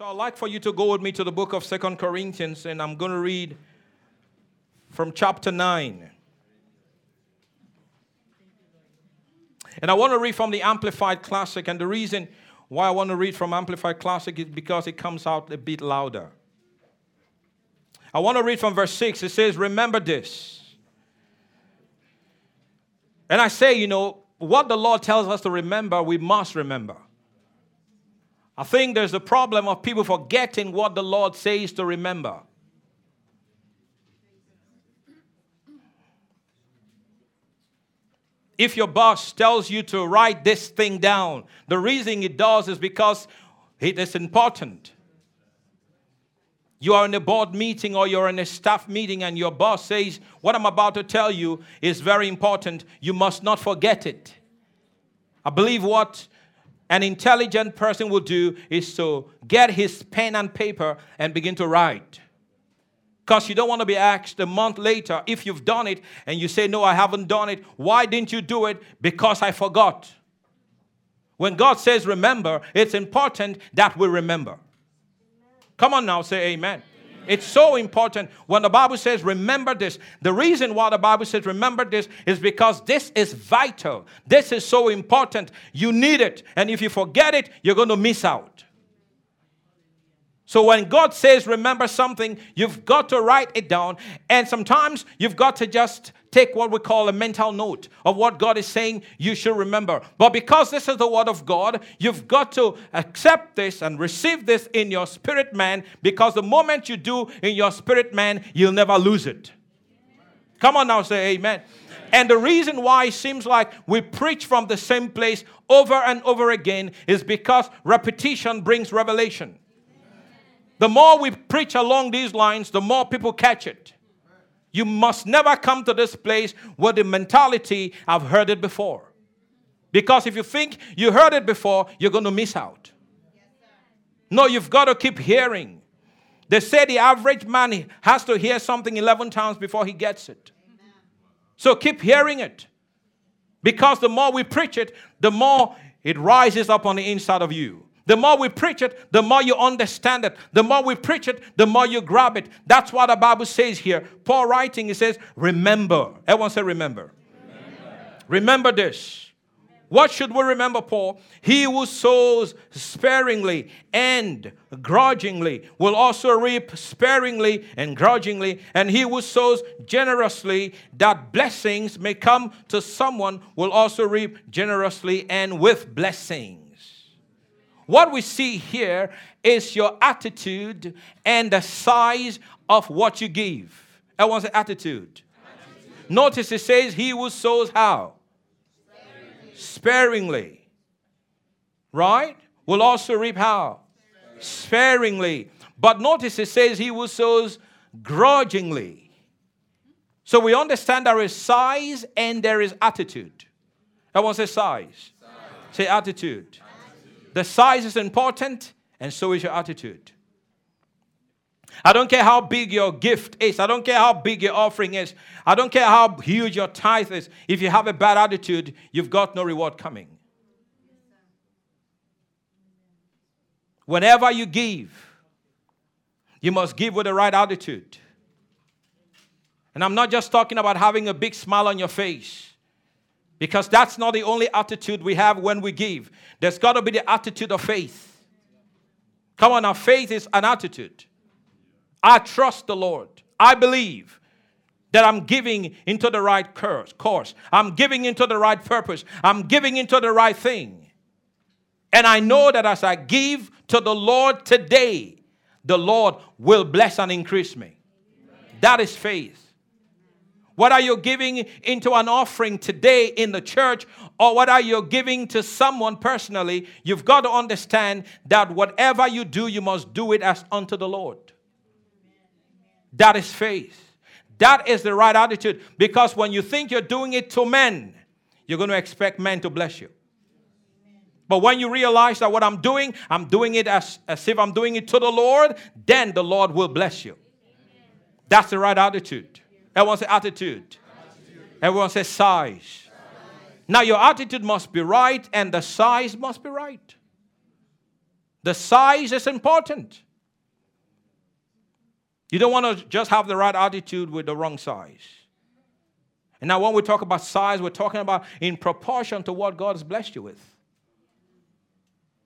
So I'd like for you to go with me to the book of Second Corinthians, and I'm going to read from chapter 9. And I want to read from the Amplified Classic, and the reason why I want to read from Amplified Classic is because it comes out a bit louder. I want to read from verse 6. It says, Remember this. And I say, you know, what the Lord tells us to remember, we must remember. I think there's a problem of people forgetting what the Lord says to remember. If your boss tells you to write this thing down, the reason it does is because it is important. You are in a board meeting or you're in a staff meeting, and your boss says, What I'm about to tell you is very important. You must not forget it. I believe what an intelligent person will do is to get his pen and paper and begin to write. Because you don't want to be asked a month later if you've done it and you say, No, I haven't done it. Why didn't you do it? Because I forgot. When God says remember, it's important that we remember. Come on now, say amen. It's so important when the Bible says, remember this. The reason why the Bible says, remember this is because this is vital. This is so important. You need it. And if you forget it, you're going to miss out. So when God says remember something, you've got to write it down. And sometimes you've got to just take what we call a mental note of what God is saying you should remember. But because this is the word of God, you've got to accept this and receive this in your spirit man because the moment you do in your spirit man, you'll never lose it. Come on now, say amen. And the reason why it seems like we preach from the same place over and over again is because repetition brings revelation. The more we preach along these lines, the more people catch it. You must never come to this place with the mentality, I've heard it before. Because if you think you heard it before, you're going to miss out. No, you've got to keep hearing. They say the average man has to hear something 11 times before he gets it. So keep hearing it. Because the more we preach it, the more it rises up on the inside of you. The more we preach it, the more you understand it. The more we preach it, the more you grab it. That's what the Bible says here. Paul writing, he says, Remember. Everyone say, Remember. Remember, remember this. What should we remember, Paul? He who sows sparingly and grudgingly will also reap sparingly and grudgingly. And he who sows generously, that blessings may come to someone, will also reap generously and with blessing. What we see here is your attitude and the size of what you give. Everyone say attitude. attitude. Notice it says, He who sows how? Sparingly. Sparingly. Right? Will also reap how? Sparingly. Sparingly. But notice it says, He who sows grudgingly. So we understand there is size and there is attitude. Everyone say size. size. Say attitude. The size is important, and so is your attitude. I don't care how big your gift is. I don't care how big your offering is. I don't care how huge your tithe is. If you have a bad attitude, you've got no reward coming. Whenever you give, you must give with the right attitude. And I'm not just talking about having a big smile on your face. Because that's not the only attitude we have when we give. There's got to be the attitude of faith. Come on, our faith is an attitude. I trust the Lord. I believe that I'm giving into the right course. I'm giving into the right purpose. I'm giving into the right thing. And I know that as I give to the Lord today, the Lord will bless and increase me. That is faith. What are you giving into an offering today in the church, or what are you giving to someone personally? You've got to understand that whatever you do, you must do it as unto the Lord. That is faith. That is the right attitude. Because when you think you're doing it to men, you're going to expect men to bless you. But when you realize that what I'm doing, I'm doing it as, as if I'm doing it to the Lord, then the Lord will bless you. That's the right attitude. Everyone say attitude. attitude. Everyone say size. size. Now your attitude must be right and the size must be right. The size is important. You don't want to just have the right attitude with the wrong size. And now, when we talk about size, we're talking about in proportion to what God has blessed you with.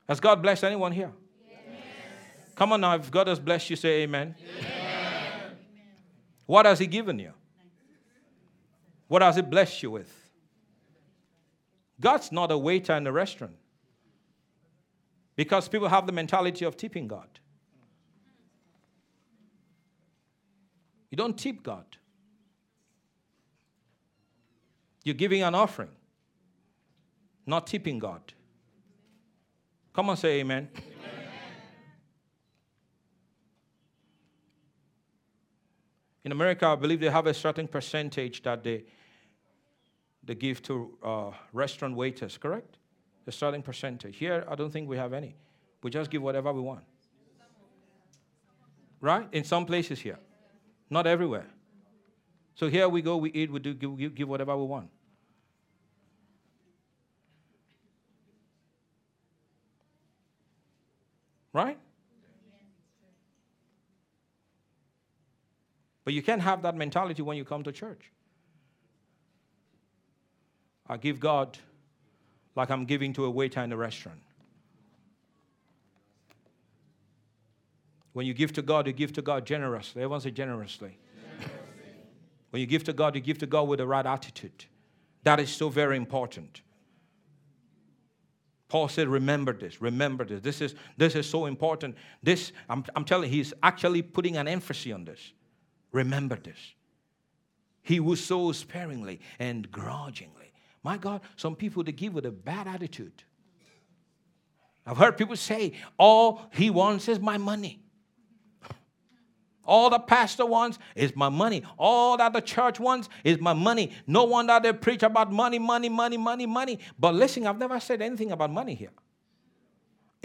Has God blessed anyone here? Yes. Come on now, if God has blessed you, say amen. amen. What has He given you? What has He blessed you with? God's not a waiter in a restaurant because people have the mentality of tipping God. You don't tip God. You're giving an offering, not tipping God. Come on, say amen. amen. In America, I believe they have a certain percentage that they, they give to uh, restaurant waiters, correct? A certain percentage. Here, I don't think we have any. We just give whatever we want. Right? In some places here. Not everywhere. So here we go, we eat, we do give, give whatever we want. Right? But you can't have that mentality when you come to church. I give God like I'm giving to a waiter in a restaurant. When you give to God, you give to God generously. Everyone say generously. generously. when you give to God, you give to God with the right attitude. That is so very important. Paul said, Remember this, remember this. This is, this is so important. This, I'm, I'm telling you, he's actually putting an emphasis on this. Remember this. He who sows sparingly and grudgingly. My God, some people they give with a bad attitude. I've heard people say, All he wants is my money. All the pastor wants is my money. All that the church wants is my money. No wonder they preach about money, money, money, money, money. But listen, I've never said anything about money here.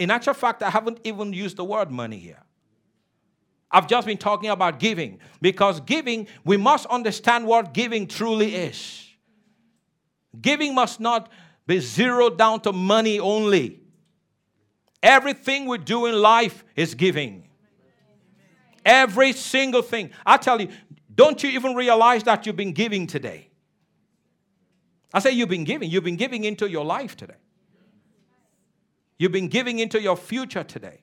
In actual fact, I haven't even used the word money here. I've just been talking about giving because giving, we must understand what giving truly is. Giving must not be zeroed down to money only. Everything we do in life is giving. Every single thing. I tell you, don't you even realize that you've been giving today? I say you've been giving. You've been giving into your life today. You've been giving into your future today.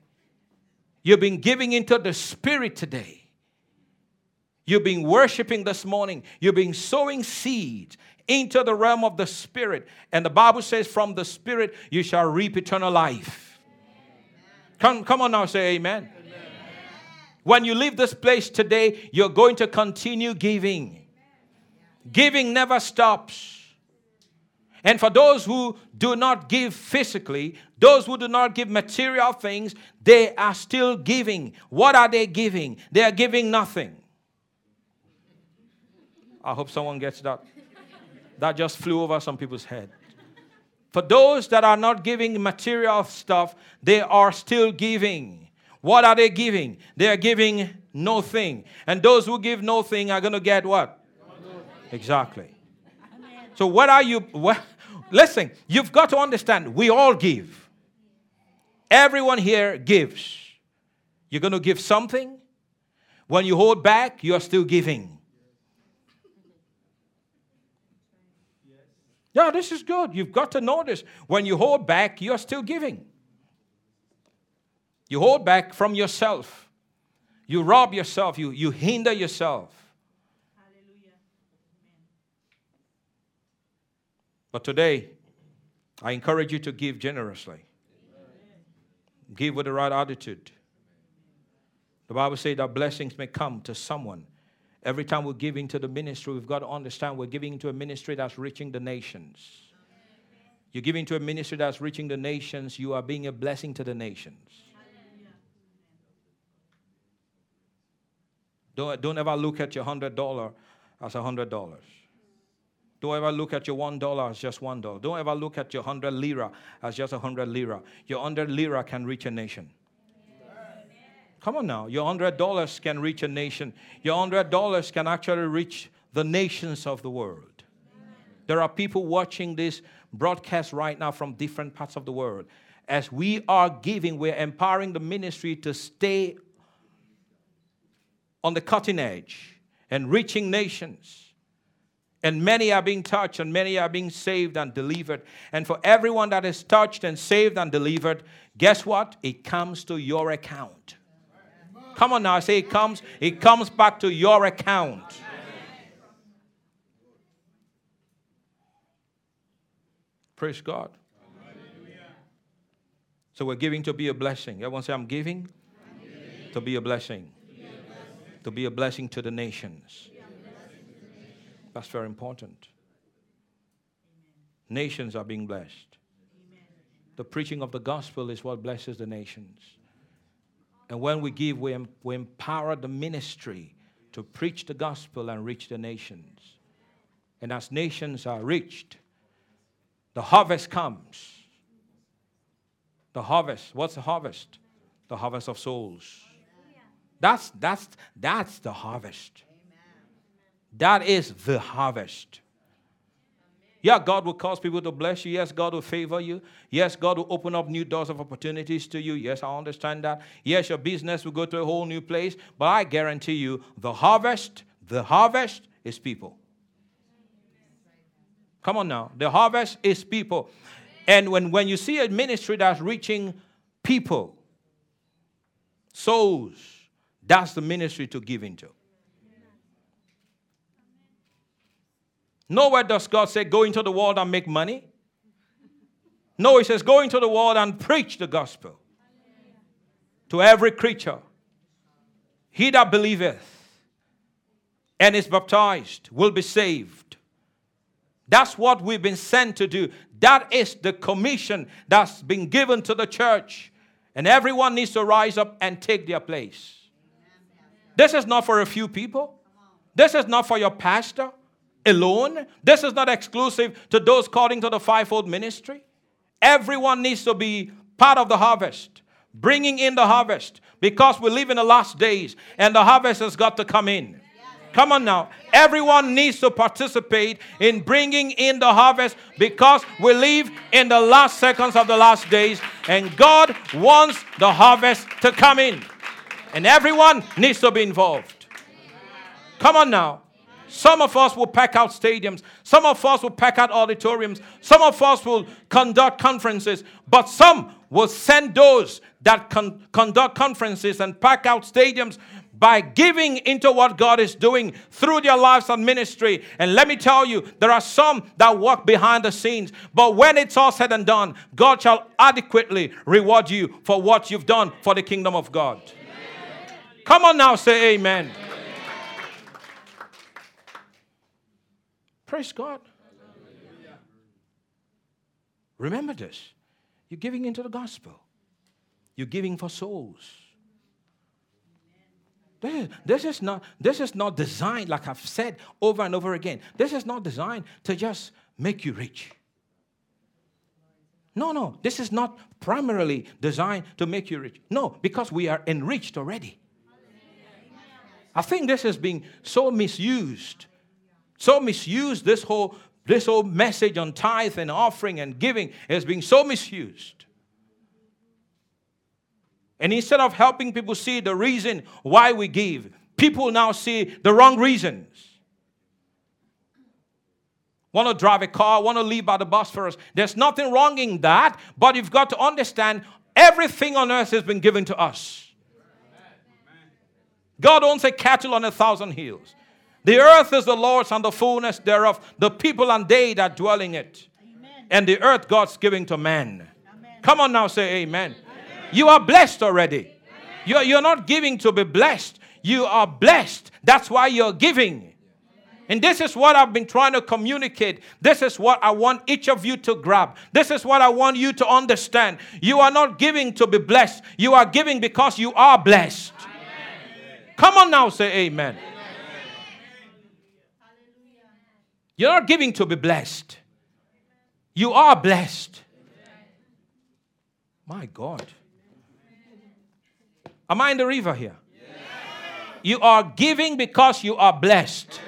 You've been giving into the Spirit today. You've been worshiping this morning. You've been sowing seeds into the realm of the Spirit. And the Bible says, from the Spirit you shall reap eternal life. Come, come on now, say amen. When you leave this place today, you're going to continue giving. Giving never stops. And for those who do not give physically, those who do not give material things, they are still giving. What are they giving? They are giving nothing. I hope someone gets that. That just flew over some people's head. For those that are not giving material stuff, they are still giving. What are they giving? They are giving no thing. And those who give no thing are going to get what? Exactly. So what are you what, listen, you've got to understand we all give. Everyone here gives. You're going to give something. When you hold back, you are still giving. Yeah, this is good. You've got to this. When you hold back, you're still giving. You hold back from yourself. You rob yourself. You, you hinder yourself. Hallelujah. But today, I encourage you to give generously. Give with the right attitude. The Bible says that blessings may come to someone. Every time we're giving to the ministry, we've got to understand we're giving to a ministry that's reaching the nations. You're giving to a ministry that's reaching the nations, you are being a blessing to the nations. Don't, don't ever look at your $100 as $100. Don't ever look at your $1 as just $1. Don't ever look at your 100 lira as just a 100 lira. Your 100 lira can reach a nation. Come on now. Your $100 can reach a nation. Your $100 can actually reach the nations of the world. There are people watching this broadcast right now from different parts of the world. as we are giving, we're empowering the ministry to stay on the cutting edge and reaching nations. And many are being touched, and many are being saved and delivered. And for everyone that is touched and saved and delivered, guess what? It comes to your account. Come on now, I say it comes, it comes back to your account. Praise God. So we're giving to be a blessing. Everyone say, I'm giving, I'm giving. to be blessing. Be a blessing. To be a blessing to the nations. That's very important. Amen. Nations are being blessed. Amen. The preaching of the gospel is what blesses the nations. And when we give, we, em- we empower the ministry to preach the gospel and reach the nations. And as nations are reached, the harvest comes. The harvest. What's the harvest? The harvest of souls. That's, that's, that's the harvest. That is the harvest. Yeah, God will cause people to bless you. Yes, God will favor you. Yes, God will open up new doors of opportunities to you. Yes, I understand that. Yes, your business will go to a whole new place. But I guarantee you, the harvest, the harvest is people. Come on now. The harvest is people. And when, when you see a ministry that's reaching people, souls, that's the ministry to give into. Nowhere does God say, go into the world and make money. No, He says, go into the world and preach the gospel to every creature. He that believeth and is baptized will be saved. That's what we've been sent to do. That is the commission that's been given to the church. And everyone needs to rise up and take their place. This is not for a few people. This is not for your pastor alone. This is not exclusive to those calling to the fivefold ministry. Everyone needs to be part of the harvest, bringing in the harvest because we live in the last days and the harvest has got to come in. Come on now. Everyone needs to participate in bringing in the harvest because we live in the last seconds of the last days and God wants the harvest to come in. And everyone needs to be involved. Come on now. Some of us will pack out stadiums. Some of us will pack out auditoriums. Some of us will conduct conferences. But some will send those that con- conduct conferences and pack out stadiums by giving into what God is doing through their lives and ministry. And let me tell you, there are some that work behind the scenes, but when it's all said and done, God shall adequately reward you for what you've done for the kingdom of God. Amen. Come on now, say amen. amen. Praise God. Remember this. You're giving into the gospel. You're giving for souls. This is, this is, not, this is not designed, like I've said over and over again, this is not designed to just make you rich. No, no, this is not primarily designed to make you rich. No, because we are enriched already. I think this is being so misused, so misused. This whole this whole message on tithe and offering and giving is being so misused. And instead of helping people see the reason why we give, people now see the wrong reasons. Want to drive a car, want to leave by the bus first. There's nothing wrong in that, but you've got to understand everything on earth has been given to us. God owns a cattle on a thousand hills. The earth is the Lord's and the fullness thereof, the people and they that dwell in it. Amen. And the earth God's giving to man. Amen. Come on now, say amen. You are blessed already. You're, you're not giving to be blessed. You are blessed. That's why you're giving. And this is what I've been trying to communicate. This is what I want each of you to grab. This is what I want you to understand. You are not giving to be blessed, you are giving because you are blessed. Amen. Come on now, say amen. amen. You're not giving to be blessed, you are blessed. My God. Am I in the river here? You are giving because you are blessed.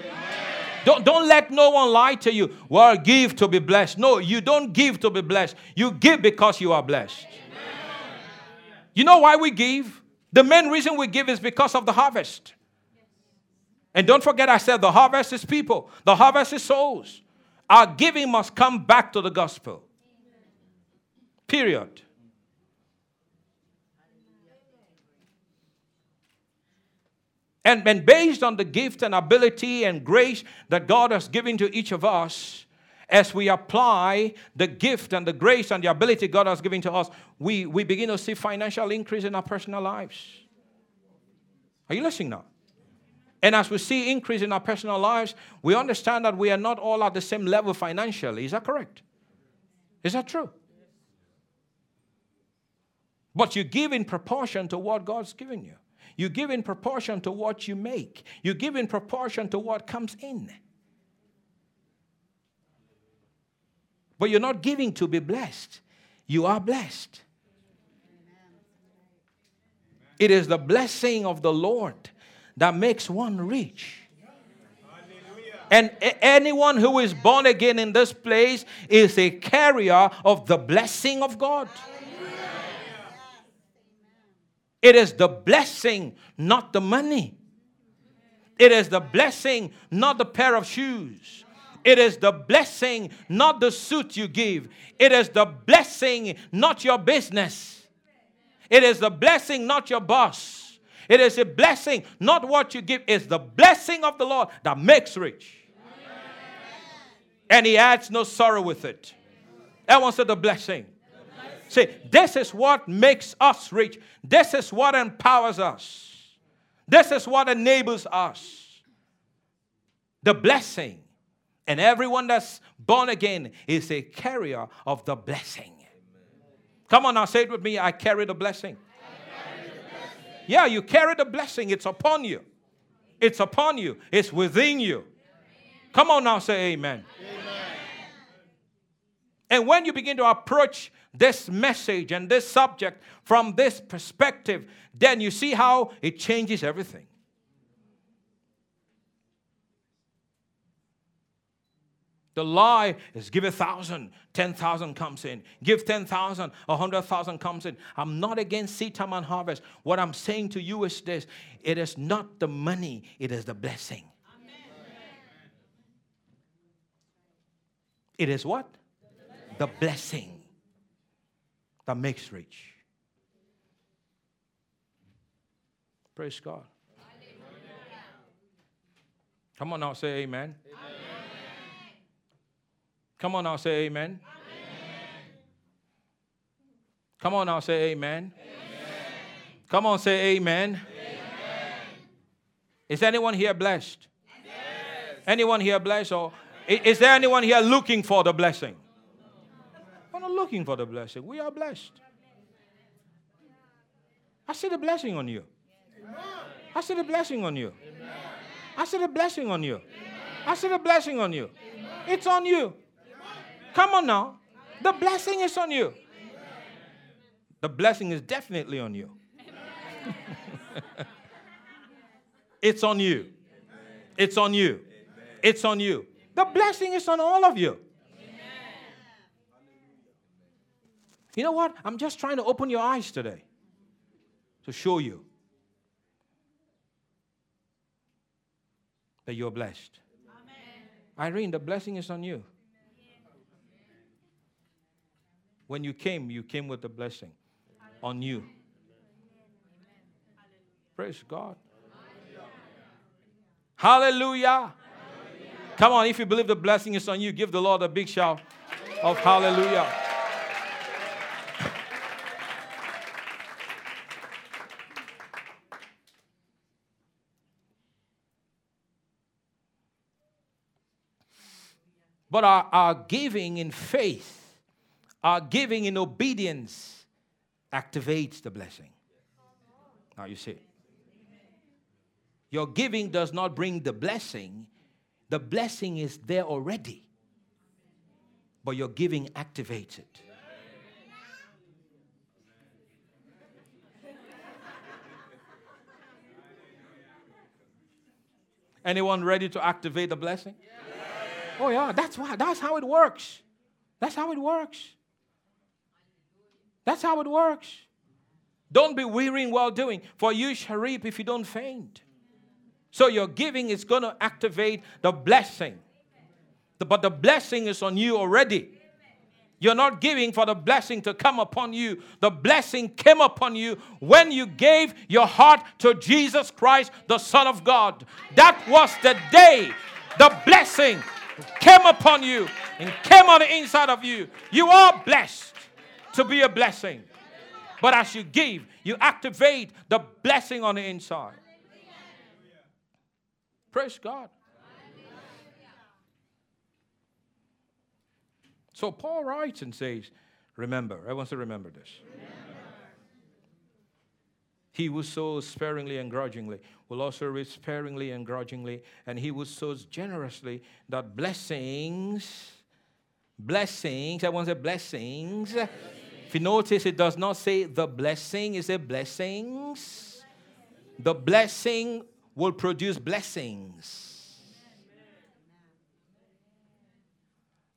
Don't, don't let no one lie to you. Well, give to be blessed. No, you don't give to be blessed. You give because you are blessed. You know why we give? The main reason we give is because of the harvest. And don't forget, I said the harvest is people, the harvest is souls. Our giving must come back to the gospel. Period. And, and based on the gift and ability and grace that God has given to each of us, as we apply the gift and the grace and the ability God has given to us, we, we begin to see financial increase in our personal lives. Are you listening now? And as we see increase in our personal lives, we understand that we are not all at the same level financially. Is that correct? Is that true? But you give in proportion to what God's given you. You give in proportion to what you make. You give in proportion to what comes in. But you're not giving to be blessed. You are blessed. It is the blessing of the Lord that makes one rich. And anyone who is born again in this place is a carrier of the blessing of God. It is the blessing, not the money. It is the blessing, not the pair of shoes. It is the blessing, not the suit you give. It is the blessing, not your business. It is the blessing, not your boss. It is a blessing, not what you give. It's the blessing of the Lord that makes rich. And He adds no sorrow with it. That said the blessing. See, this is what makes us rich. This is what empowers us. This is what enables us. The blessing. And everyone that's born again is a carrier of the blessing. Come on now, say it with me. I carry the blessing. Yeah, you carry the blessing. It's upon you. It's upon you. It's within you. Come on now, say amen. amen. And when you begin to approach this message and this subject from this perspective, then you see how it changes everything. The lie is give a thousand, ten thousand comes in. Give ten thousand, a hundred thousand comes in. I'm not against seed time and harvest. What I'm saying to you is this it is not the money, it is the blessing. Amen. It is what? The blessing. the blessing that makes rich. Praise God. Come on now, say amen. amen. Come on now, say amen. amen. Come on now, say amen. amen. Come on, say amen. Is anyone here blessed? Yes. Anyone here blessed? Or is there anyone here looking for the blessing? We're not looking for the blessing. We are blessed. I see the blessing on you. I see the blessing on you. I see the blessing on you. I see the blessing on you. It's on you. Come on now. The blessing is on you. The blessing is definitely on you. it's on you. It's on you. It's on you. The blessing is on all of you. You know what? I'm just trying to open your eyes today to show you that you're blessed. Amen. Irene, the blessing is on you. When you came, you came with the blessing on you. Praise God. Hallelujah. hallelujah. Come on, if you believe the blessing is on you, give the Lord a big shout of hallelujah. But our, our giving in faith, our giving in obedience activates the blessing. Now you see. Your giving does not bring the blessing, the blessing is there already. But your giving activates it. Anyone ready to activate the blessing? Oh, yeah, that's why. That's how it works. That's how it works. That's how it works. Don't be weary in well doing, for you shall reap if you don't faint. So your giving is going to activate the blessing. But the blessing is on you already. You're not giving for the blessing to come upon you. The blessing came upon you when you gave your heart to Jesus Christ, the Son of God. That was the day the blessing came upon you and came on the inside of you. You are blessed to be a blessing. But as you give, you activate the blessing on the inside. Praise God. So Paul writes and says, Remember, everyone to Remember this. He who sows sparingly and grudgingly will also reap sparingly and grudgingly, and he who sows generously that blessings, blessings, everyone say blessings. blessings. If you notice, it does not say the blessing, it says blessings. The blessing will produce blessings.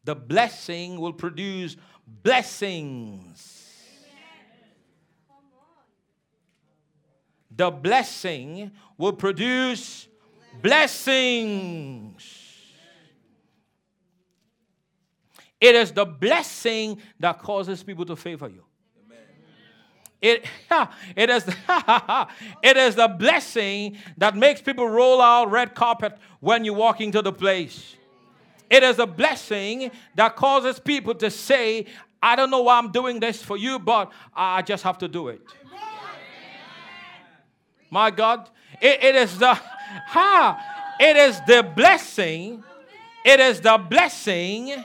The blessing will produce blessings. The blessing will produce blessings. It is the blessing that causes people to favor you. It, it, is, it is the blessing that makes people roll out red carpet when you walk into the place. It is a blessing that causes people to say, I don't know why I'm doing this for you, but I just have to do it. My God, it, it is the ha, it is the blessing. It is the blessing.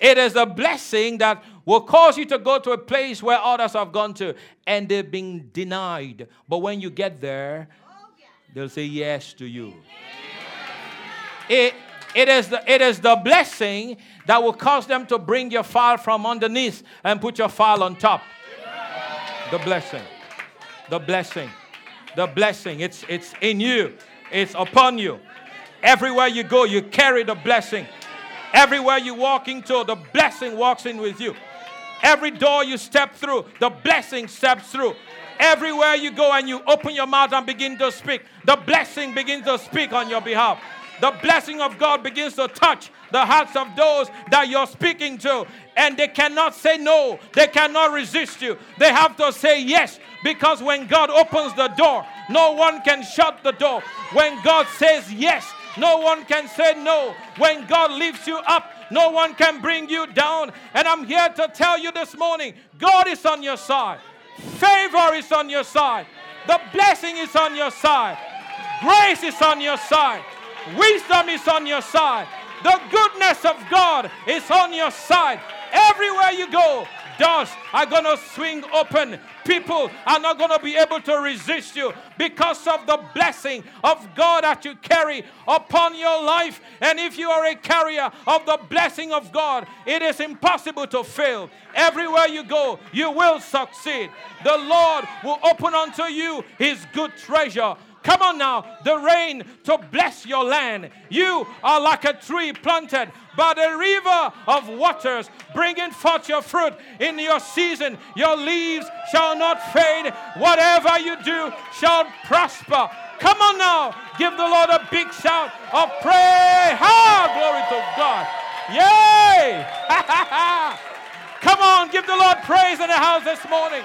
It is a blessing that will cause you to go to a place where others have gone to and they've been denied. But when you get there, they'll say yes to you. It, it is, the, it is the blessing that will cause them to bring your file from underneath and put your file on top. The blessing. The blessing. The blessing. It's, it's in you, it's upon you. Everywhere you go, you carry the blessing. Everywhere you walk into, the blessing walks in with you. Every door you step through, the blessing steps through. Everywhere you go and you open your mouth and begin to speak, the blessing begins to speak on your behalf the blessing of God begins to touch the hearts of those that you're speaking to. And they cannot say no, they cannot resist you. They have to say yes because when God opens the door, no one can shut the door. When God says yes, no one can say no. When God lifts you up, no one can bring you down. And I'm here to tell you this morning God is on your side, favor is on your side, the blessing is on your side, grace is on your side. Wisdom is on your side. The goodness of God is on your side. Everywhere you go, doors are going to swing open. People are not going to be able to resist you because of the blessing of God that you carry upon your life. And if you are a carrier of the blessing of God, it is impossible to fail. Everywhere you go, you will succeed. The Lord will open unto you his good treasure Come on now, the rain to bless your land. You are like a tree planted by the river of waters, bringing forth your fruit in your season. Your leaves shall not fade. Whatever you do shall prosper. Come on now, give the Lord a big shout of praise. Ha! Glory to God. Yay! Come on, give the Lord praise in the house this morning.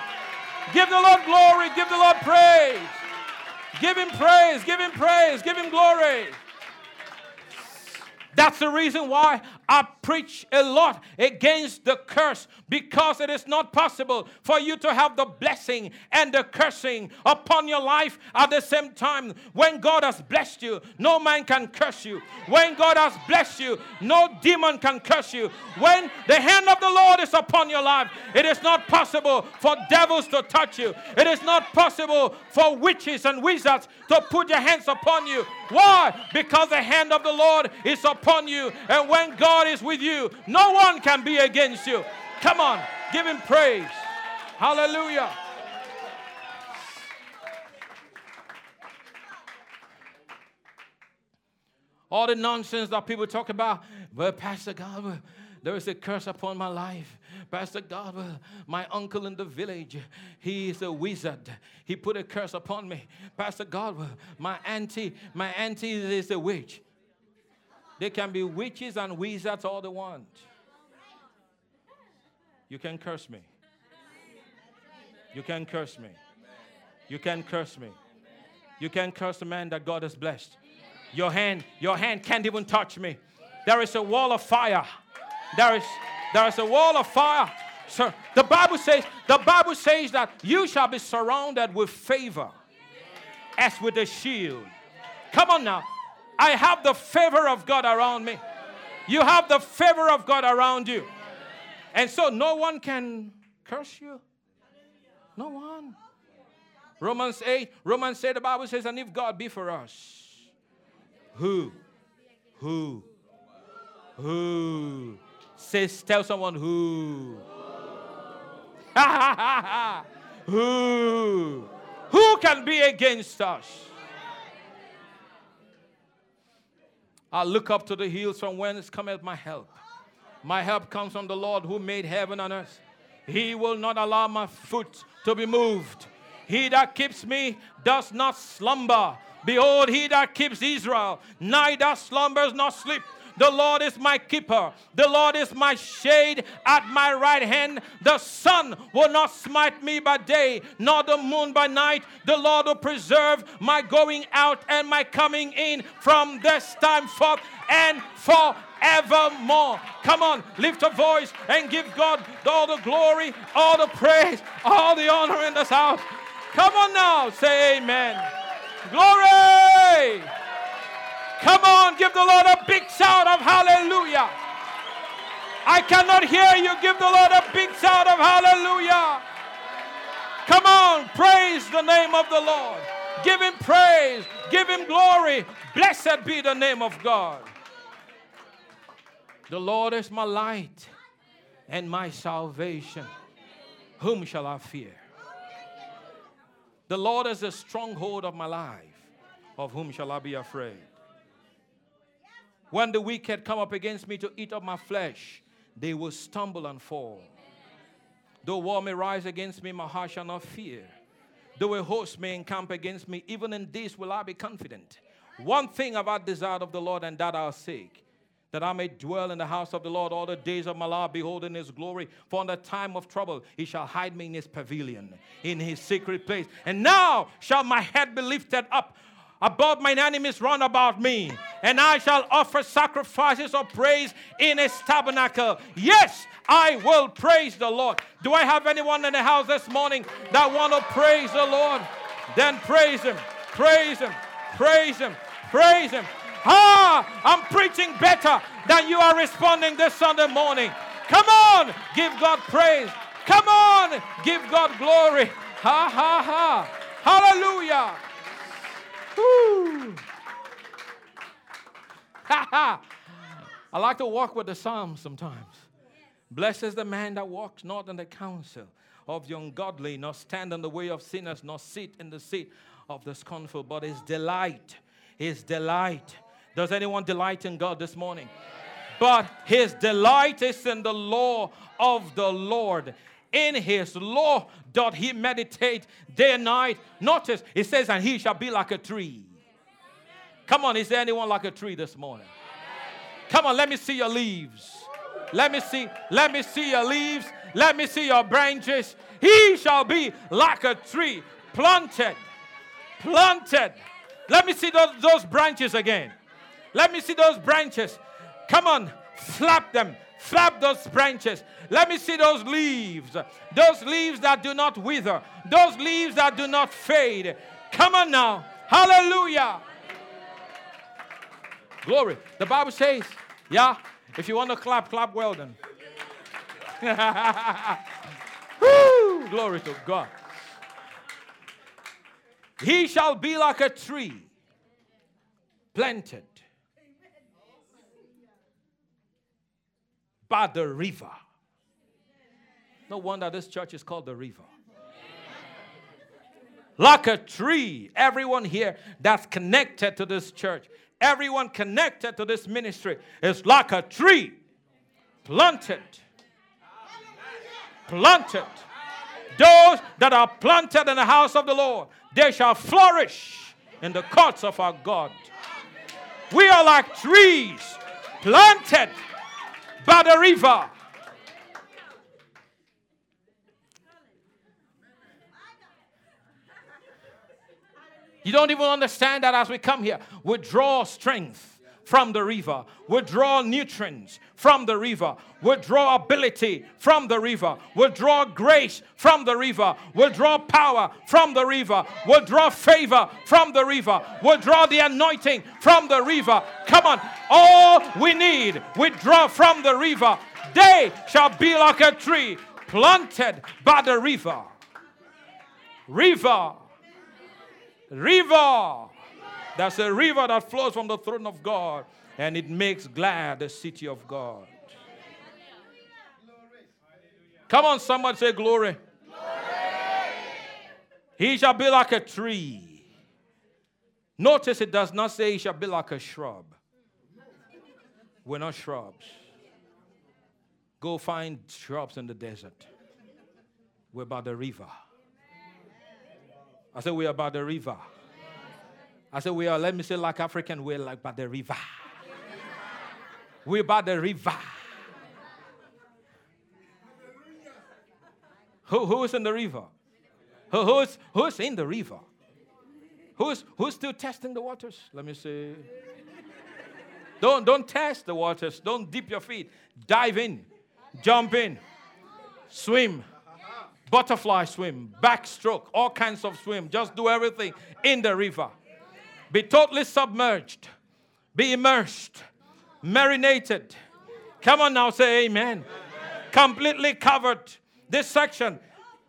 Give the Lord glory, give the Lord praise. Give him praise, give him praise, give him glory. That's the reason why I preach a lot against the curse because it is not possible for you to have the blessing and the cursing upon your life at the same time. When God has blessed you, no man can curse you. When God has blessed you, no demon can curse you. When the hand of the Lord is upon your life, it is not possible for devils to touch you. It is not possible for witches and wizards to put their hands upon you. Why? Because the hand of the Lord is upon you. And when God God is with you. No one can be against you. Come on, give him praise. Hallelujah. All the nonsense that people talk about, well, Pastor God, there is a curse upon my life. Pastor God, my uncle in the village, he is a wizard. He put a curse upon me. Pastor God, my auntie, my auntie is a witch. They can be witches and wizards all they want. You can curse me. You can curse me. You can curse me. You can curse the man that God has blessed. Your hand, your hand can't even touch me. There is a wall of fire. There is there is a wall of fire. So the Bible says, the Bible says that you shall be surrounded with favor as with a shield. Come on now. I have the favor of God around me. You have the favor of God around you. And so no one can curse you. No one. Romans 8, Romans 8, the Bible says, and if God be for us, who? Who? Who? Says, tell someone who. who? Who can be against us? I look up to the hills from whence cometh my help. My help comes from the Lord who made heaven and earth. He will not allow my foot to be moved. He that keeps me does not slumber. Behold, he that keeps Israel neither slumbers nor sleep. The Lord is my keeper. The Lord is my shade at my right hand. The sun will not smite me by day, nor the moon by night. The Lord will preserve my going out and my coming in from this time forth and forevermore. Come on, lift a voice and give God all the glory, all the praise, all the honor in this house. Come on now, say amen. Glory! Come on, give the Lord a big shout of hallelujah. I cannot hear you. Give the Lord a big shout of hallelujah. Come on, praise the name of the Lord. Give him praise, give him glory. Blessed be the name of God. The Lord is my light and my salvation. Whom shall I fear? The Lord is a stronghold of my life. Of whom shall I be afraid? When the wicked come up against me to eat up my flesh, they will stumble and fall. Though war may rise against me, my heart shall not fear. Though a host may encamp against me, even in this will I be confident. One thing have I desired of the Lord, and that I'll seek that I may dwell in the house of the Lord all the days of my life, beholding his glory. For in the time of trouble, he shall hide me in his pavilion, in his secret place. And now shall my head be lifted up above mine enemies round about me, and I shall offer sacrifices of praise in his tabernacle. Yes, I will praise the Lord. Do I have anyone in the house this morning that want to praise the Lord? Then praise him, praise him, praise him, praise him. Ah, I'm preaching better than you are responding this Sunday morning. Come on, give God praise. Come on, give God glory. Ha ha ha. Hallelujah. Ha ha. I like to walk with the Psalms sometimes. Blessed is the man that walks not in the counsel of the ungodly, nor stand in the way of sinners, nor sit in the seat of the scornful, but his delight, his delight does anyone delight in God this morning? But his delight is in the law of the Lord. In his law doth he meditate day and night. Notice it says, and he shall be like a tree. Come on, is there anyone like a tree this morning? Come on, let me see your leaves. Let me see, let me see your leaves. Let me see your branches. He shall be like a tree planted, planted. Let me see those, those branches again. Let me see those branches. Come on, flap them. Flap those branches. Let me see those leaves. Those leaves that do not wither. Those leaves that do not fade. Come on now. Hallelujah. Glory. The Bible says, yeah, if you want to clap, clap well then. Woo, glory to God. He shall be like a tree planted by the river. No wonder this church is called the river. Like a tree, everyone here that's connected to this church, everyone connected to this ministry is like a tree planted planted. Those that are planted in the house of the Lord, they shall flourish in the courts of our God. We are like trees planted by the river. You don't even understand that as we come here, we draw strength from the river. Withdraw nutrients from the river. Withdraw ability from the river. Withdraw grace from the river. Withdraw power from the river. Withdraw favor from the river. Withdraw the anointing from the river. Come on. All we need, withdraw from the river. They shall be like a tree planted by the river. River. River that's a river that flows from the throne of God and it makes glad the city of God. Come on, somebody say glory. glory. He shall be like a tree. Notice it does not say he shall be like a shrub. We're not shrubs. Go find shrubs in the desert. We're by the river. I said, We are by the river. I said, we are, let me say, like African, we're like by the river. we're by the river. Who, who is in the river? Who, who's, who's in the river? Who's, who's still testing the waters? Let me see. don't, don't test the waters. Don't dip your feet. Dive in. Jump in. Swim. Butterfly swim. Backstroke. All kinds of swim. Just do everything in the river. Be totally submerged. Be immersed. Marinated. Come on now, say amen. amen. Completely covered. This section,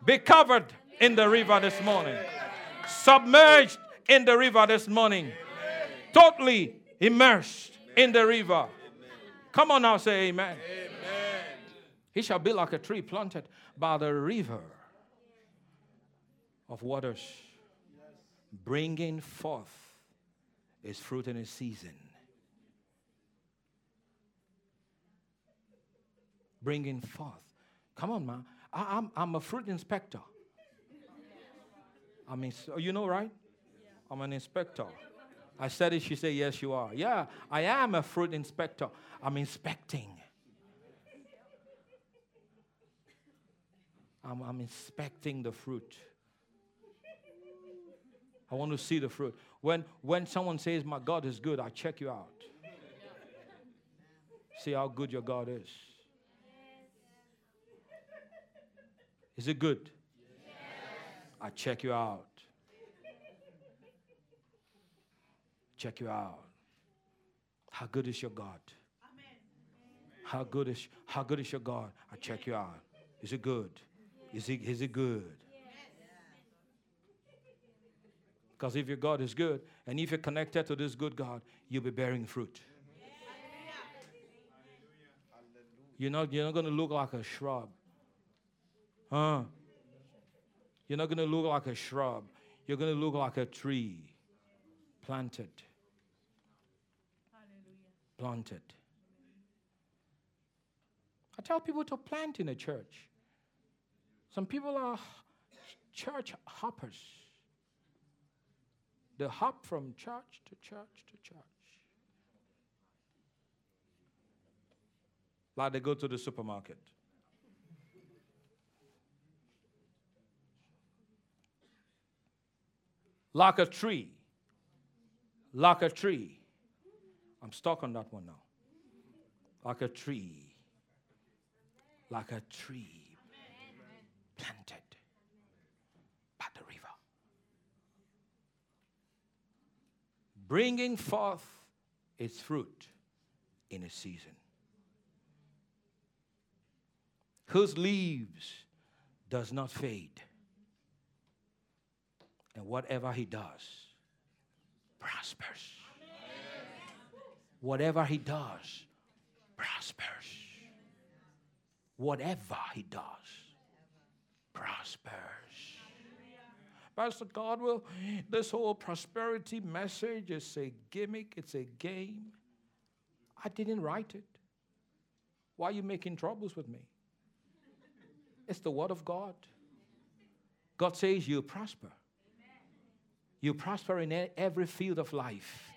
be covered in the river this morning. Submerged in the river this morning. Totally immersed in the river. Come on now, say amen. amen. He shall be like a tree planted by the river of waters, bringing forth is fruit in its season. Bringing forth. Come on, man. I, am I'm, I'm a fruit inspector. I mean, so you know, right? I'm an inspector. I said it, she said, Yes, you are. Yeah, I am a fruit inspector. I'm inspecting. I'm, I'm inspecting the fruit. I want to see the fruit. When, when someone says, My God is good, I check you out. See how good your God is. Is it good? I check you out. Check you out. How good is your God? How good is how good is your God? I check you out. Is it good? Is it is it good? Because if your God is good, and if you're connected to this good God, you'll be bearing fruit. You're not, you're not going to look like a shrub. Huh? You're not going to look like a shrub. You're going to look like a tree planted. Planted. I tell people to plant in a church. Some people are church hoppers. They hop from church to church to church. Like they go to the supermarket. Like a tree. Like a tree. I'm stuck on that one now. Like a tree. Like a tree planted bringing forth its fruit in a season, whose leaves does not fade, and whatever he does prospers. Whatever he does prospers. Whatever he does prospers. Pastor Godwill, this whole prosperity message is a gimmick, it's a game. I didn't write it. Why are you making troubles with me? It's the word of God. God says you prosper. You prosper in every field of life.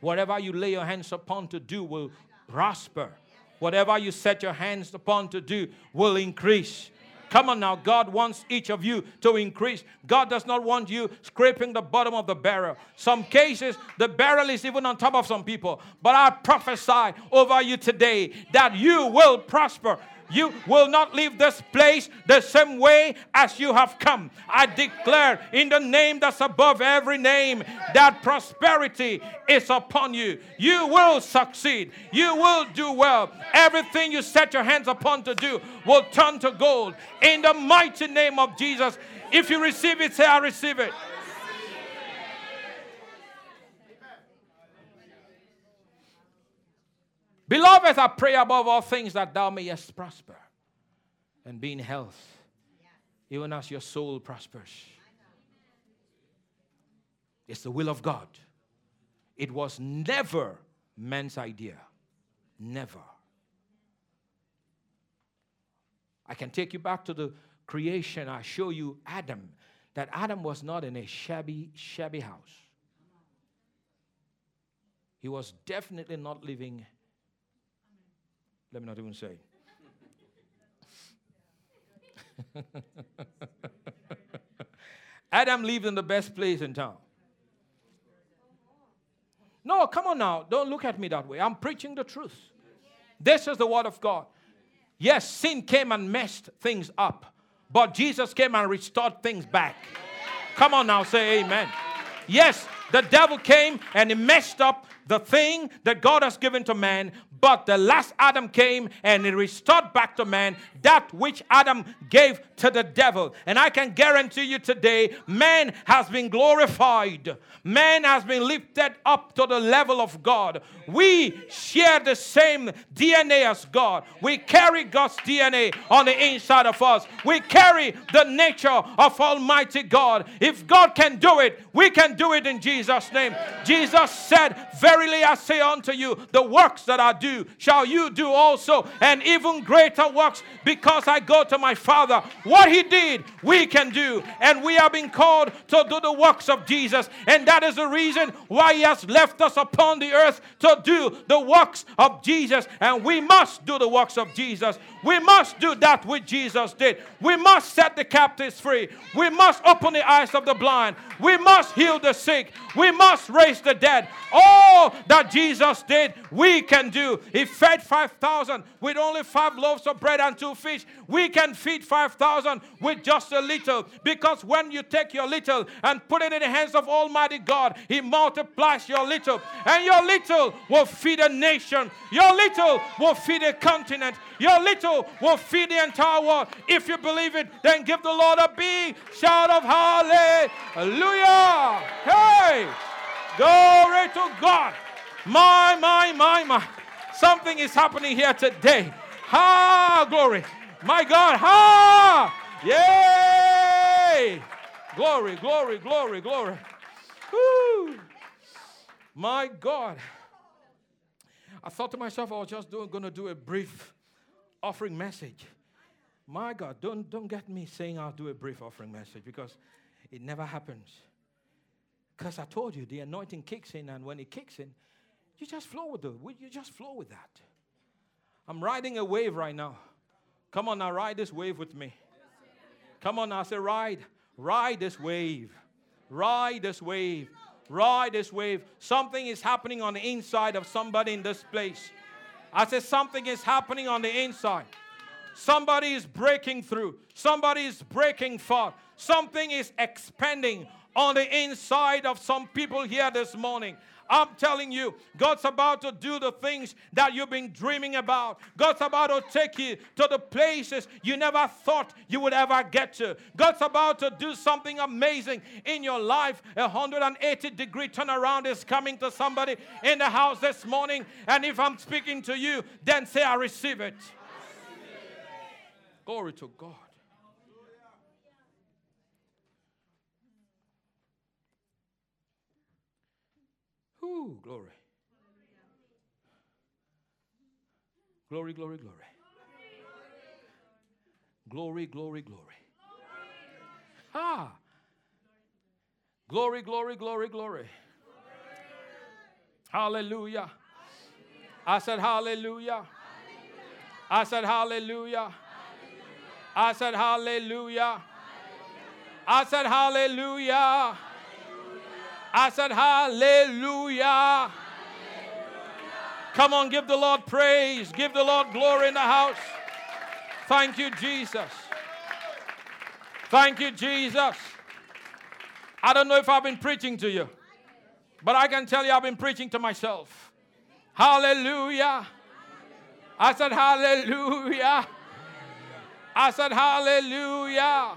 Whatever you lay your hands upon to do will prosper. Whatever you set your hands upon to do will increase. Come on now, God wants each of you to increase. God does not want you scraping the bottom of the barrel. Some cases, the barrel is even on top of some people. But I prophesy over you today that you will prosper. You will not leave this place the same way as you have come. I declare in the name that's above every name that prosperity is upon you. You will succeed. You will do well. Everything you set your hands upon to do will turn to gold. In the mighty name of Jesus. If you receive it, say, I receive it. Beloved, I pray above all things that thou mayest prosper and be in health, even as your soul prospers. It's the will of God. It was never man's idea. Never. I can take you back to the creation. I show you Adam, that Adam was not in a shabby, shabby house. He was definitely not living let me not even say. Adam lived in the best place in town. No, come on now. Don't look at me that way. I'm preaching the truth. This is the word of God. Yes, sin came and messed things up, but Jesus came and restored things back. Come on now, say amen. Yes, the devil came and he messed up the thing that God has given to man, but the last Adam came and he restored back to man that which Adam gave to the devil. And I can guarantee you today, man has been glorified. Man has been lifted up to the level of God. We share the same DNA as God. We carry God's DNA on the inside of us. We carry the nature of Almighty God. If God can do it, we can do it in Jesus' name. Jesus said, Verily I say unto you, the works that I do shall you do also, and even greater works, because I go to my Father. What He did, we can do, and we are being called to do the works of Jesus, and that is the reason why He has left us upon the earth to do the works of Jesus, and we must do the works of Jesus. We must do that which Jesus did. We must set the captives free. We must open the eyes of the blind. We must heal the sick. We must raise the dead. All that Jesus did, we can do. He fed 5,000 with only five loaves of bread and two fish. We can feed 5,000 with just a little. Because when you take your little and put it in the hands of Almighty God, He multiplies your little. And your little will feed a nation. Your little will feed a continent. Your little will feed the entire world. If you believe it, then give the Lord a big shout of hallelujah. Hey, glory to God. My, my, my, my. Something is happening here today. Ha, glory. My God, ha! Yay! Glory, glory, glory, glory. Woo. My God. I thought to myself, I was just going to do a brief offering message. My God, don't, don't get me saying I'll do a brief offering message because it never happens. Because I told you, the anointing kicks in, and when it kicks in, you just flow with it. You just flow with that. I'm riding a wave right now. Come on now, ride this wave with me. Come on now, I say, ride. Ride this wave. Ride this wave. Ride this wave. Something is happening on the inside of somebody in this place. I said, something is happening on the inside. Somebody is breaking through. Somebody is breaking forth. Something is expanding on the inside of some people here this morning. I'm telling you, God's about to do the things that you've been dreaming about. God's about to take you to the places you never thought you would ever get to. God's about to do something amazing in your life. A 180 degree turnaround is coming to somebody in the house this morning. And if I'm speaking to you, then say, I receive it. Glory to God. Ooh, glory. Glory, glory, glory. Glory, glory, glory. Ah. Glory, glory, glory, glory. Hallelujah. I said, Hallelujah. I said, Hallelujah. I said, Hallelujah. I said, Hallelujah. I said, Hallelujah. Come on, give the Lord praise. Give the Lord glory in the house. Thank you, Jesus. Thank you, Jesus. I don't know if I've been preaching to you, but I can tell you I've been preaching to myself. Hallelujah. I said, Hallelujah. I said, Hallelujah.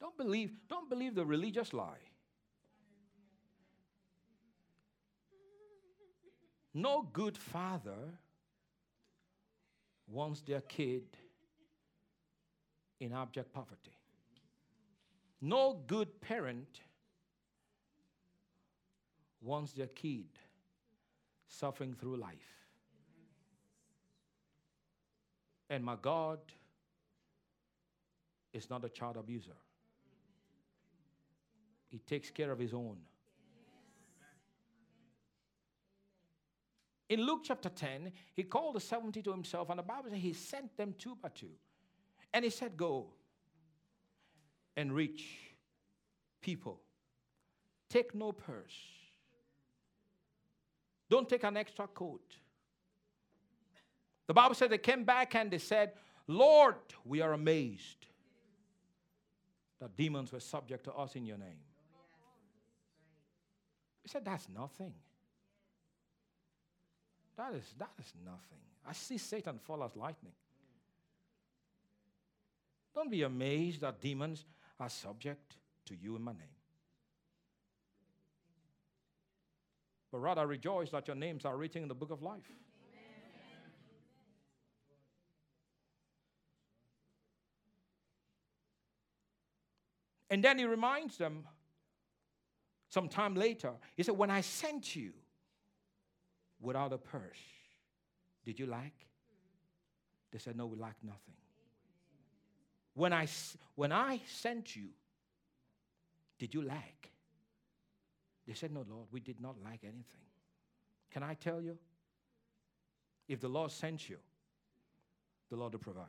Don't believe, don't believe the religious lie. No good father wants their kid in abject poverty. No good parent wants their kid suffering through life. And my God is not a child abuser. He takes care of his own. In Luke chapter 10, he called the 70 to himself, and the Bible says he sent them two by two. And he said, Go and reach people. Take no purse. Don't take an extra coat. The Bible said they came back and they said, Lord, we are amazed that demons were subject to us in your name. He said, That's nothing. That is, that is nothing. I see Satan fall as lightning. Don't be amazed that demons are subject to you in my name. But rather rejoice that your names are written in the book of life. And then he reminds them some time later, he said, When I sent you without a purse, did you lack? They said, No, we lack nothing. When I, when I sent you, did you lack? They said, No, Lord, we did not lack anything. Can I tell you? If the Lord sent you, the Lord will provide.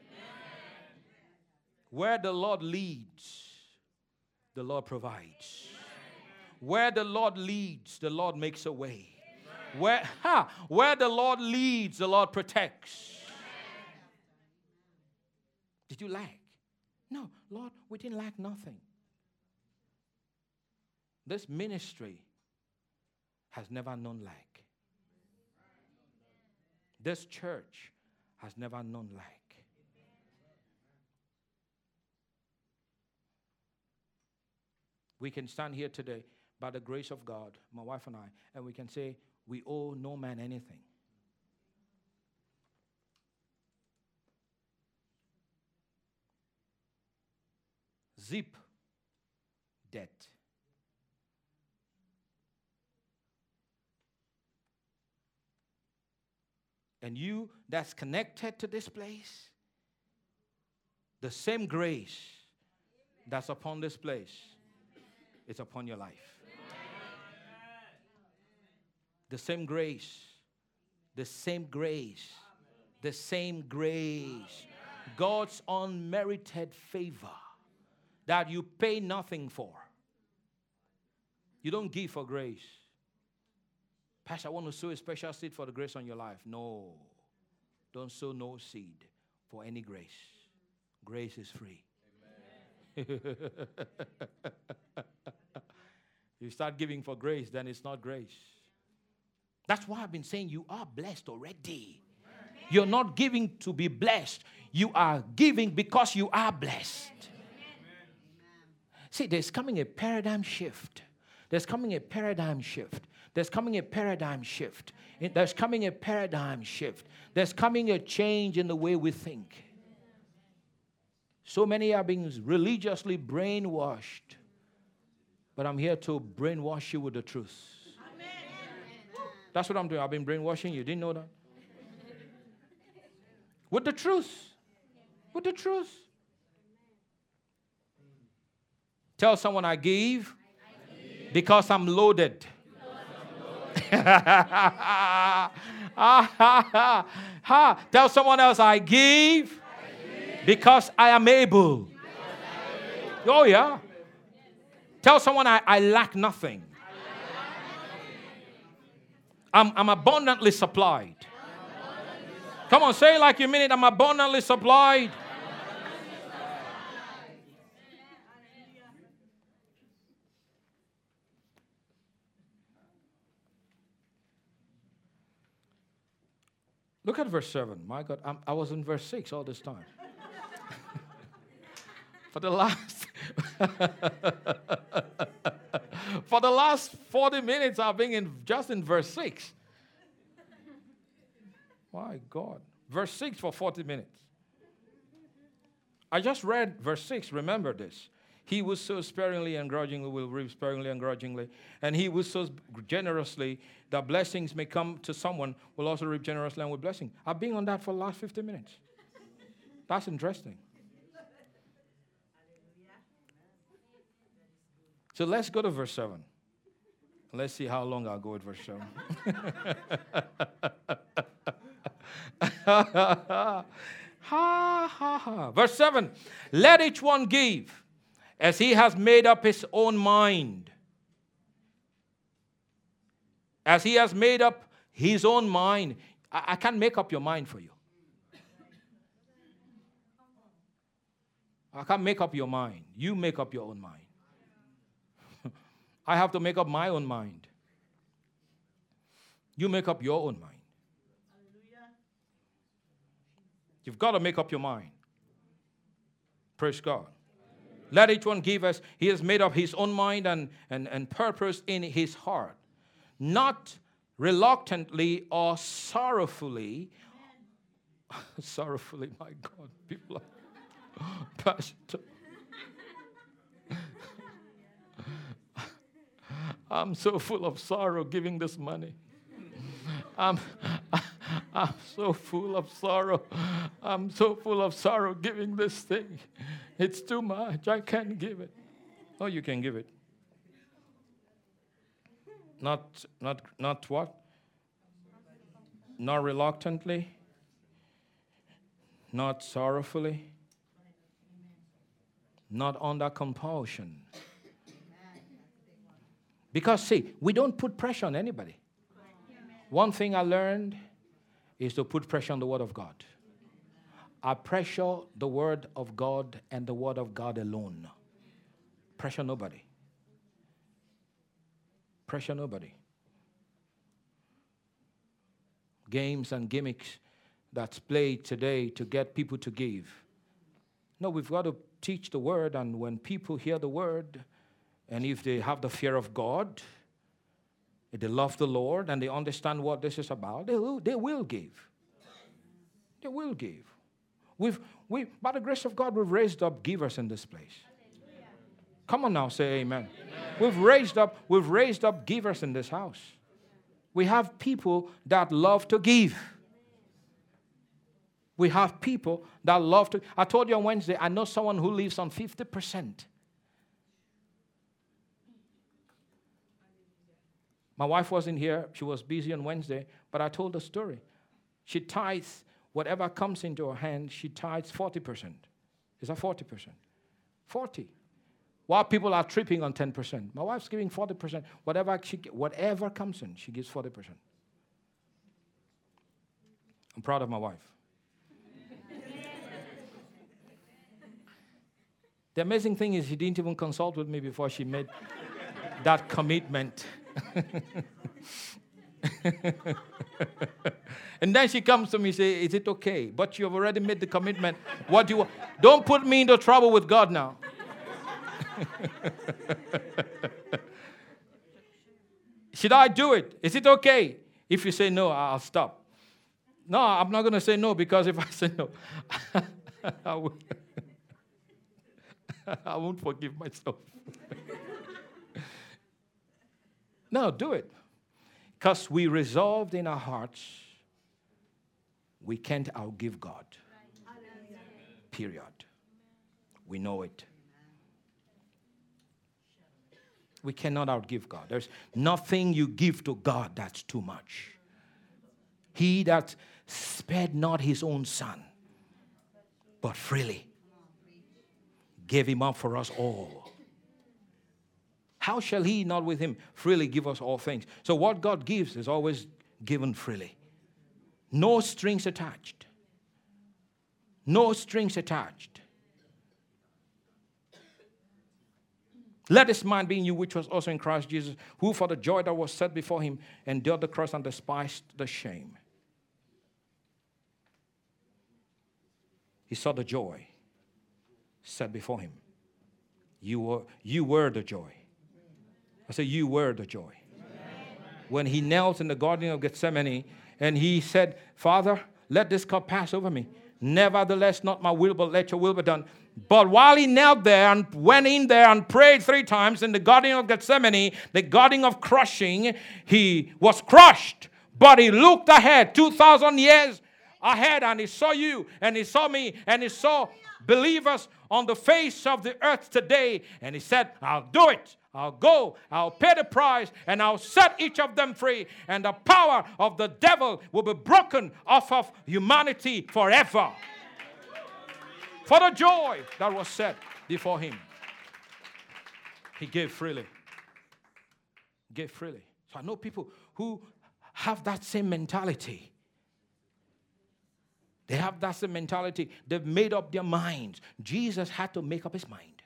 Amen. Where the Lord leads, the Lord provides. Where the Lord leads, the Lord makes a way. Where, ha, where the Lord leads, the Lord protects. Did you lack? No, Lord, we didn't lack nothing. This ministry has never known lack. This church has never known lack. We can stand here today by the grace of God, my wife and I, and we can say, we owe no man anything. Zip debt. And you that's connected to this place, the same grace that's upon this place is upon your life. The same grace, the same grace, the same grace, God's unmerited favor that you pay nothing for. You don't give for grace. Pastor, I want to sow a special seed for the grace on your life. No. Don't sow no seed for any grace. Grace is free. you start giving for grace, then it's not grace. That's why I've been saying you are blessed already. You're not giving to be blessed, you are giving because you are blessed. See, there's coming a paradigm shift. There's coming a paradigm shift. There's coming a paradigm shift. There's coming a paradigm shift. There's coming a change in the way we think. So many are being religiously brainwashed but I'm here to brainwash you with the truth. That's what I'm doing. I've been brainwashing you. Didn't know that? With the truth. With the truth. Tell someone I give, because I'm loaded. Tell someone else I give, because I am able. Oh, yeah. Tell someone I, I lack nothing. I'm, I'm abundantly supplied. Come on, say like you mean it. I'm abundantly supplied. Look at verse 7. My God, I'm, i was in verse 6 all this time. For the last For the last 40 minutes I've been in just in verse 6. My God. Verse 6 for 40 minutes. I just read verse 6. Remember this. He was so sparingly and grudgingly will reap sparingly and grudgingly. And he was so generously that blessings may come to someone will also reap generously and with blessing. I've been on that for the last 50 minutes. That's interesting. So let's go to verse 7. Let's see how long I'll go with verse 7. ha ha ha. Verse 7 Let each one give as he has made up his own mind. As he has made up his own mind. I, I can't make up your mind for you. I can't make up your mind. You make up your own mind. I have to make up my own mind. You make up your own mind. You've got to make up your mind. Praise God. Let each one give us, he has made up his own mind and, and, and purpose in his heart, not reluctantly or sorrowfully. sorrowfully, my God, people are, Pastor. I'm so full of sorrow giving this money. I'm, I'm so full of sorrow. I'm so full of sorrow giving this thing. It's too much. I can't give it. Oh, you can give it. Not, not, not what? Not reluctantly. Not sorrowfully. Not under compulsion. Because, see, we don't put pressure on anybody. One thing I learned is to put pressure on the Word of God. I pressure the Word of God and the Word of God alone. Pressure nobody. Pressure nobody. Games and gimmicks that's played today to get people to give. No, we've got to teach the Word, and when people hear the Word, and if they have the fear of God, if they love the Lord and they understand what this is about, they will, they will give. They will give. We've, we, by the grace of God, we've raised up givers in this place. Come on now, say amen. amen. We've raised up, we've raised up givers in this house. We have people that love to give. We have people that love to. I told you on Wednesday, I know someone who lives on 50%. My wife wasn't here. She was busy on Wednesday, but I told the story. She tithes whatever comes into her hand, she tithes 40%. Is that 40%? 40. While people are tripping on 10%. My wife's giving 40%. Whatever, she, whatever comes in, she gives 40%. I'm proud of my wife. the amazing thing is, she didn't even consult with me before she made that commitment. and then she comes to me and say, Is it okay? But you have already made the commitment. What do you want? Don't put me into trouble with God now. Should I do it? Is it okay? If you say no, I'll stop. No, I'm not going to say no because if I say no, I, will, I won't forgive myself. No, do it. Because we resolved in our hearts, we can't outgive God. Period. We know it. We cannot outgive God. There's nothing you give to God that's too much. He that spared not his own son, but freely gave him up for us all. How shall he not with him freely give us all things? So, what God gives is always given freely. No strings attached. No strings attached. Let this mind be in you, which was also in Christ Jesus, who for the joy that was set before him endured the cross and despised the shame. He saw the joy set before him. You were, you were the joy. I say, You were the joy. When he knelt in the Garden of Gethsemane and he said, Father, let this cup pass over me. Nevertheless, not my will, but let your will be done. But while he knelt there and went in there and prayed three times in the Garden of Gethsemane, the Garden of crushing, he was crushed. But he looked ahead, 2,000 years ahead, and he saw you, and he saw me, and he saw believers on the face of the earth today. And he said, I'll do it. I'll go, I'll pay the price, and I'll set each of them free. And the power of the devil will be broken off of humanity forever. For the joy that was set before him, he gave freely. Gave freely. So I know people who have that same mentality. They have that same mentality. They've made up their minds. Jesus had to make up his mind.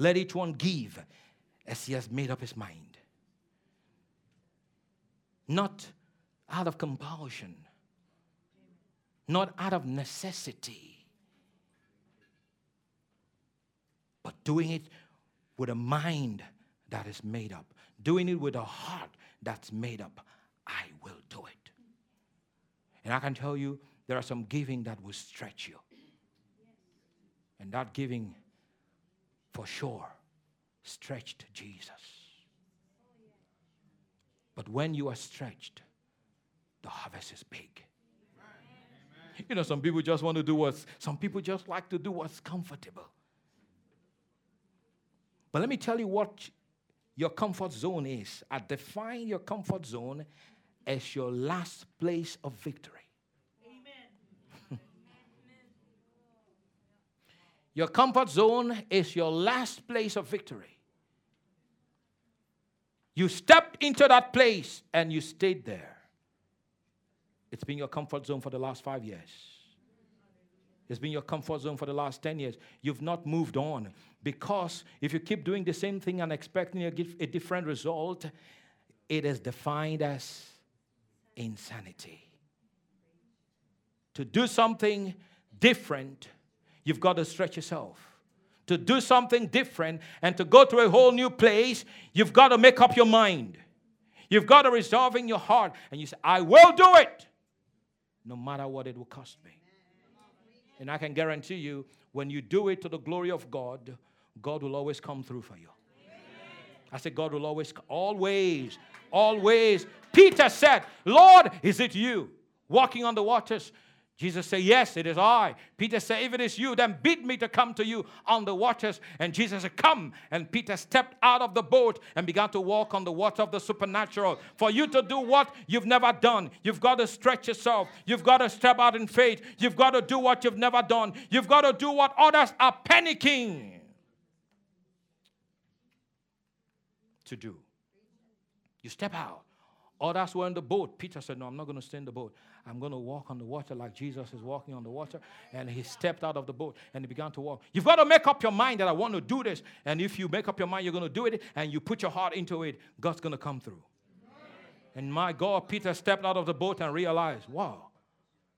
Let each one give as he has made up his mind. Not out of compulsion, not out of necessity, but doing it with a mind that is made up, doing it with a heart that's made up. I will do it. And I can tell you, there are some giving that will stretch you. And that giving, for sure, stretched Jesus. But when you are stretched, the harvest is big. You know, some people just want to do what's, some people just like to do what's comfortable. But let me tell you what your comfort zone is. I define your comfort zone as your last place of victory. Your comfort zone is your last place of victory. You stepped into that place and you stayed there. It's been your comfort zone for the last five years. It's been your comfort zone for the last 10 years. You've not moved on because if you keep doing the same thing and expecting a different result, it is defined as insanity. To do something different, you've got to stretch yourself. To do something different and to go to a whole new place, you've got to make up your mind. You've got to resolve in your heart and you say, I will do it, no matter what it will cost me. And I can guarantee you, when you do it to the glory of God, God will always come through for you. I said, God will always, always, always. Peter said, Lord, is it you walking on the waters? Jesus said, Yes, it is I. Peter said, If it is you, then bid me to come to you on the waters. And Jesus said, Come. And Peter stepped out of the boat and began to walk on the water of the supernatural. For you to do what you've never done, you've got to stretch yourself. You've got to step out in faith. You've got to do what you've never done. You've got to do what others are panicking to do. You step out. Oh, Others were in the boat. Peter said, No, I'm not going to stay in the boat. I'm going to walk on the water like Jesus is walking on the water. And he stepped out of the boat and he began to walk. You've got to make up your mind that I want to do this. And if you make up your mind you're going to do it and you put your heart into it, God's going to come through. And my God, Peter stepped out of the boat and realized, wow,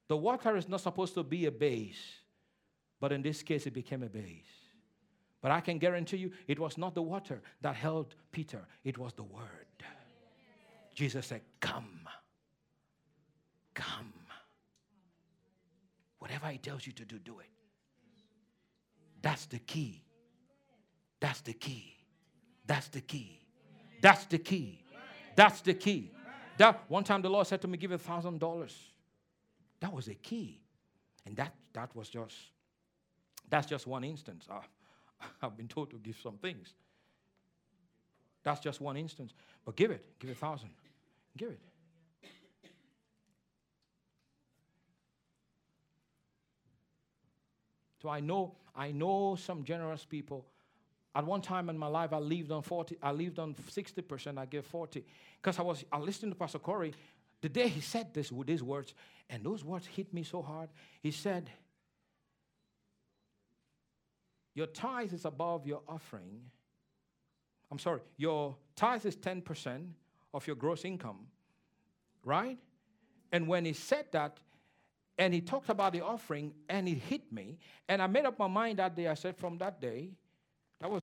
the water is not supposed to be a base. But in this case, it became a base. But I can guarantee you, it was not the water that held Peter, it was the word. Jesus said, Come. Come. Whatever he tells you to do, do it. That's the key. That's the key. That's the key. That's the key. That's the key. That one time the Lord said to me, give a thousand dollars. That was a key. And that that was just that's just one instance. Uh, I've been told to give some things. That's just one instance. But give it. Give a thousand. Give it. So I know, I know some generous people. At one time in my life, I lived on 40, I lived on 60%, I gave 40. Because I was I listened to Pastor Corey. The day he said this with these words, and those words hit me so hard. He said, Your tithe is above your offering. I'm sorry, your tithe is 10% of your gross income, right? And when he said that, and he talked about the offering and it hit me. And I made up my mind that day. I said, from that day, that was,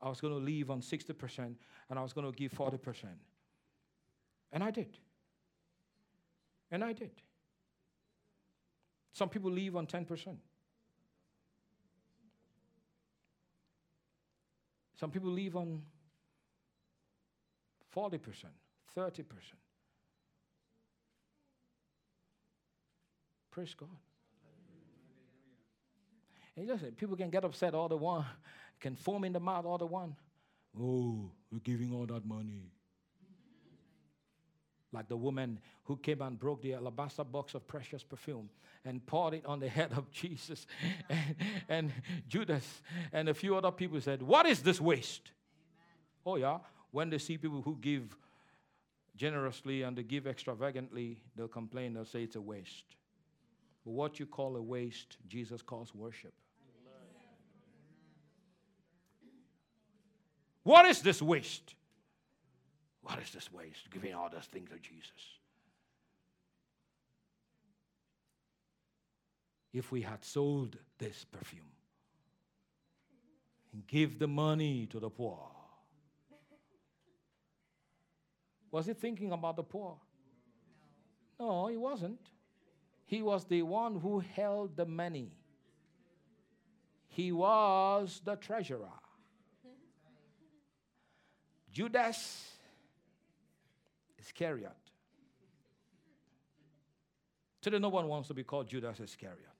I was going to leave on 60% and I was going to give 40%. And I did. And I did. Some people leave on 10%. Some people leave on 40%, 30%. Praise God. And listen, people can get upset all the one, can foam in the mouth all the one. Oh, we're giving all that money. Like the woman who came and broke the alabaster box of precious perfume and poured it on the head of Jesus. and, and Judas and a few other people said, What is this waste? Amen. Oh, yeah. When they see people who give generously and they give extravagantly, they'll complain, they'll say it's a waste. But what you call a waste, Jesus calls worship. What is this waste? What is this waste? Giving all those things to Jesus. If we had sold this perfume and give the money to the poor, was he thinking about the poor? No, he wasn't. He was the one who held the money. He was the treasurer. Judas Iscariot. Today, no one wants to be called Judas Iscariot.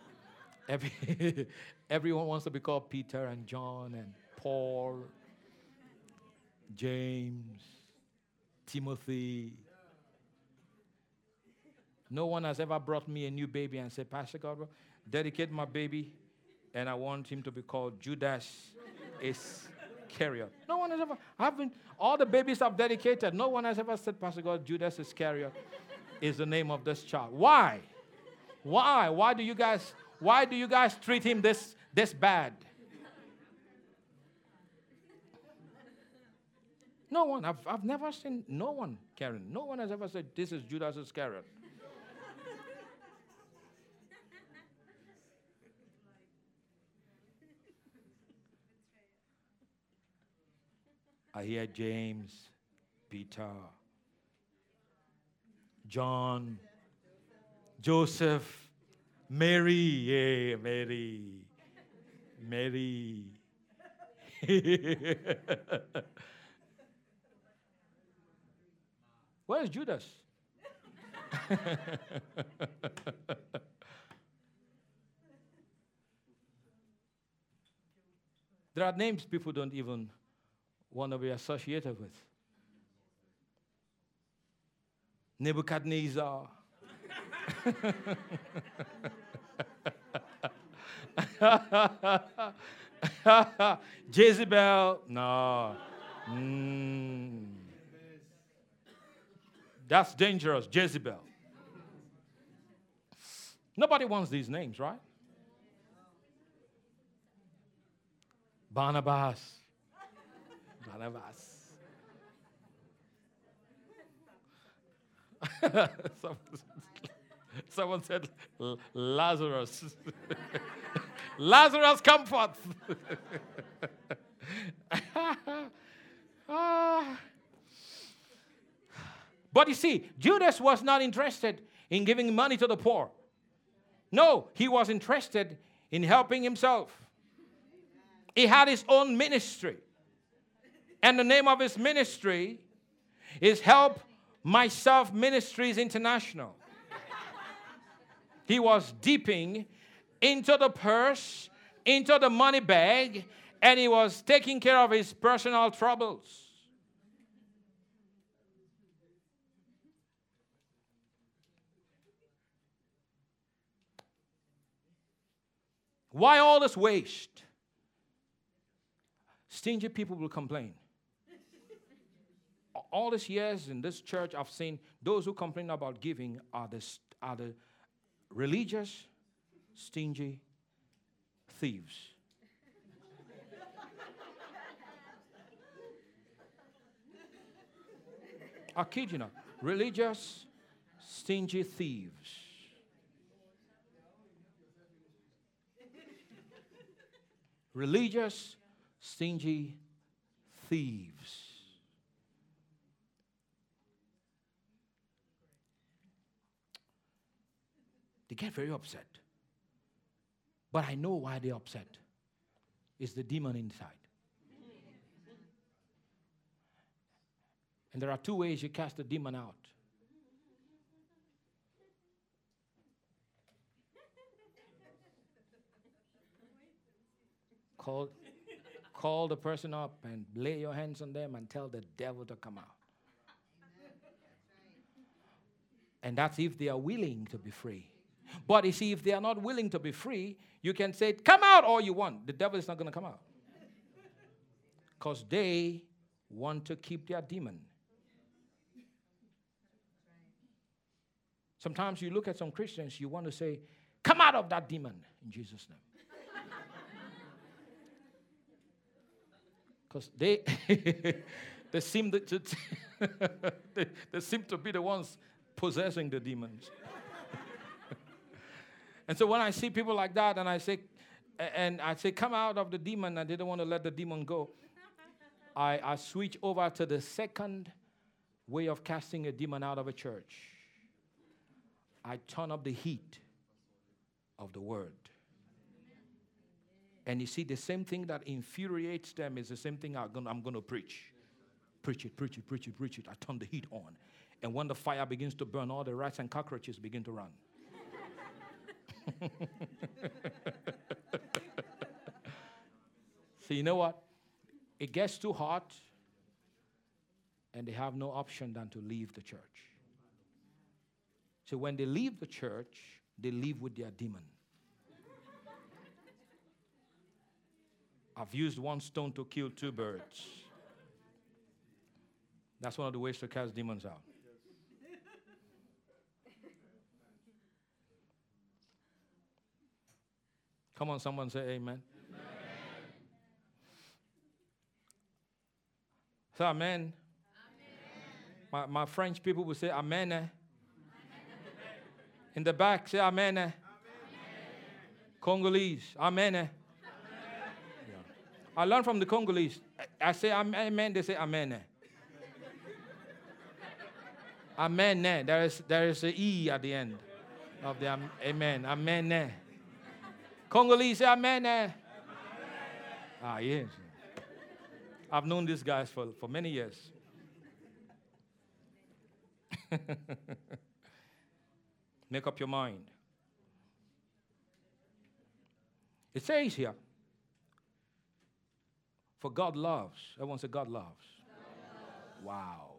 Every, everyone wants to be called Peter and John and Paul, James, Timothy, no one has ever brought me a new baby and said, Pastor God, dedicate my baby, and I want him to be called Judas Iscariot. No one has ever, I've been, all the babies I've dedicated, no one has ever said, Pastor God, Judas Iscariot is the name of this child. Why? Why? Why do you guys, why do you guys treat him this, this bad? No one. I've, I've never seen no one, Karen. No one has ever said, This is Judas Iscariot. I hear James, Peter, John, Joseph, Mary, yeah, Mary, Mary. Where's Judas? there are names people don't even want to be associated with. Nebuchadnezzar. Jezebel. No. Mm. That's dangerous. Jezebel. Nobody wants these names, right? Barnabas. Barnabas. someone, said Lazarus. Lazarus, come forth. Ah. But you see, Judas was not interested in giving money to the poor. No, he was interested in helping himself. He had his own ministry. And the name of his ministry is Help Myself Ministries International. he was dipping into the purse, into the money bag, and he was taking care of his personal troubles. Why all this waste? Stingy people will complain. all these years in this church, I've seen those who complain about giving are the, are the religious, stingy thieves. I kid you not. Religious, stingy thieves. Religious, stingy thieves. They get very upset. But I know why they're upset. It's the demon inside. And there are two ways you cast the demon out. Call, call the person up and lay your hands on them and tell the devil to come out. And that's if they are willing to be free. But you see, if they are not willing to be free, you can say, Come out all you want. The devil is not going to come out. Because they want to keep their demon. Sometimes you look at some Christians, you want to say, Come out of that demon in Jesus' name. Because they they seem to, they, they seem to be the ones possessing the demons. and so when I see people like that, and I say, and I say, come out of the demon, and they don't want to let the demon go, I, I switch over to the second way of casting a demon out of a church. I turn up the heat of the word. And you see, the same thing that infuriates them is the same thing I'm going, to preach. Preach it, preach it, preach it, preach it. I turn the heat on. And when the fire begins to burn, all the rats and cockroaches begin to run. so, you know what? It gets too hot, and they have no option than to leave the church. So, when they leave the church, they leave with their demon. I've used one stone to kill two birds. That's one of the ways to cast demons out. Come on, someone say amen. amen. Say amen. amen. My, my French people will say amen. amen. In the back, say amen. Eh? amen. Congolese, amen. Eh? I learned from the Congolese. I say amen, they say amen. amen. There is, there is a E at the end of the amen. Amen. Congolese say amen. Ah, yes. I've known these guys for, for many years. Make up your mind. It says here, for God loves. Everyone say, God loves. God loves. Wow.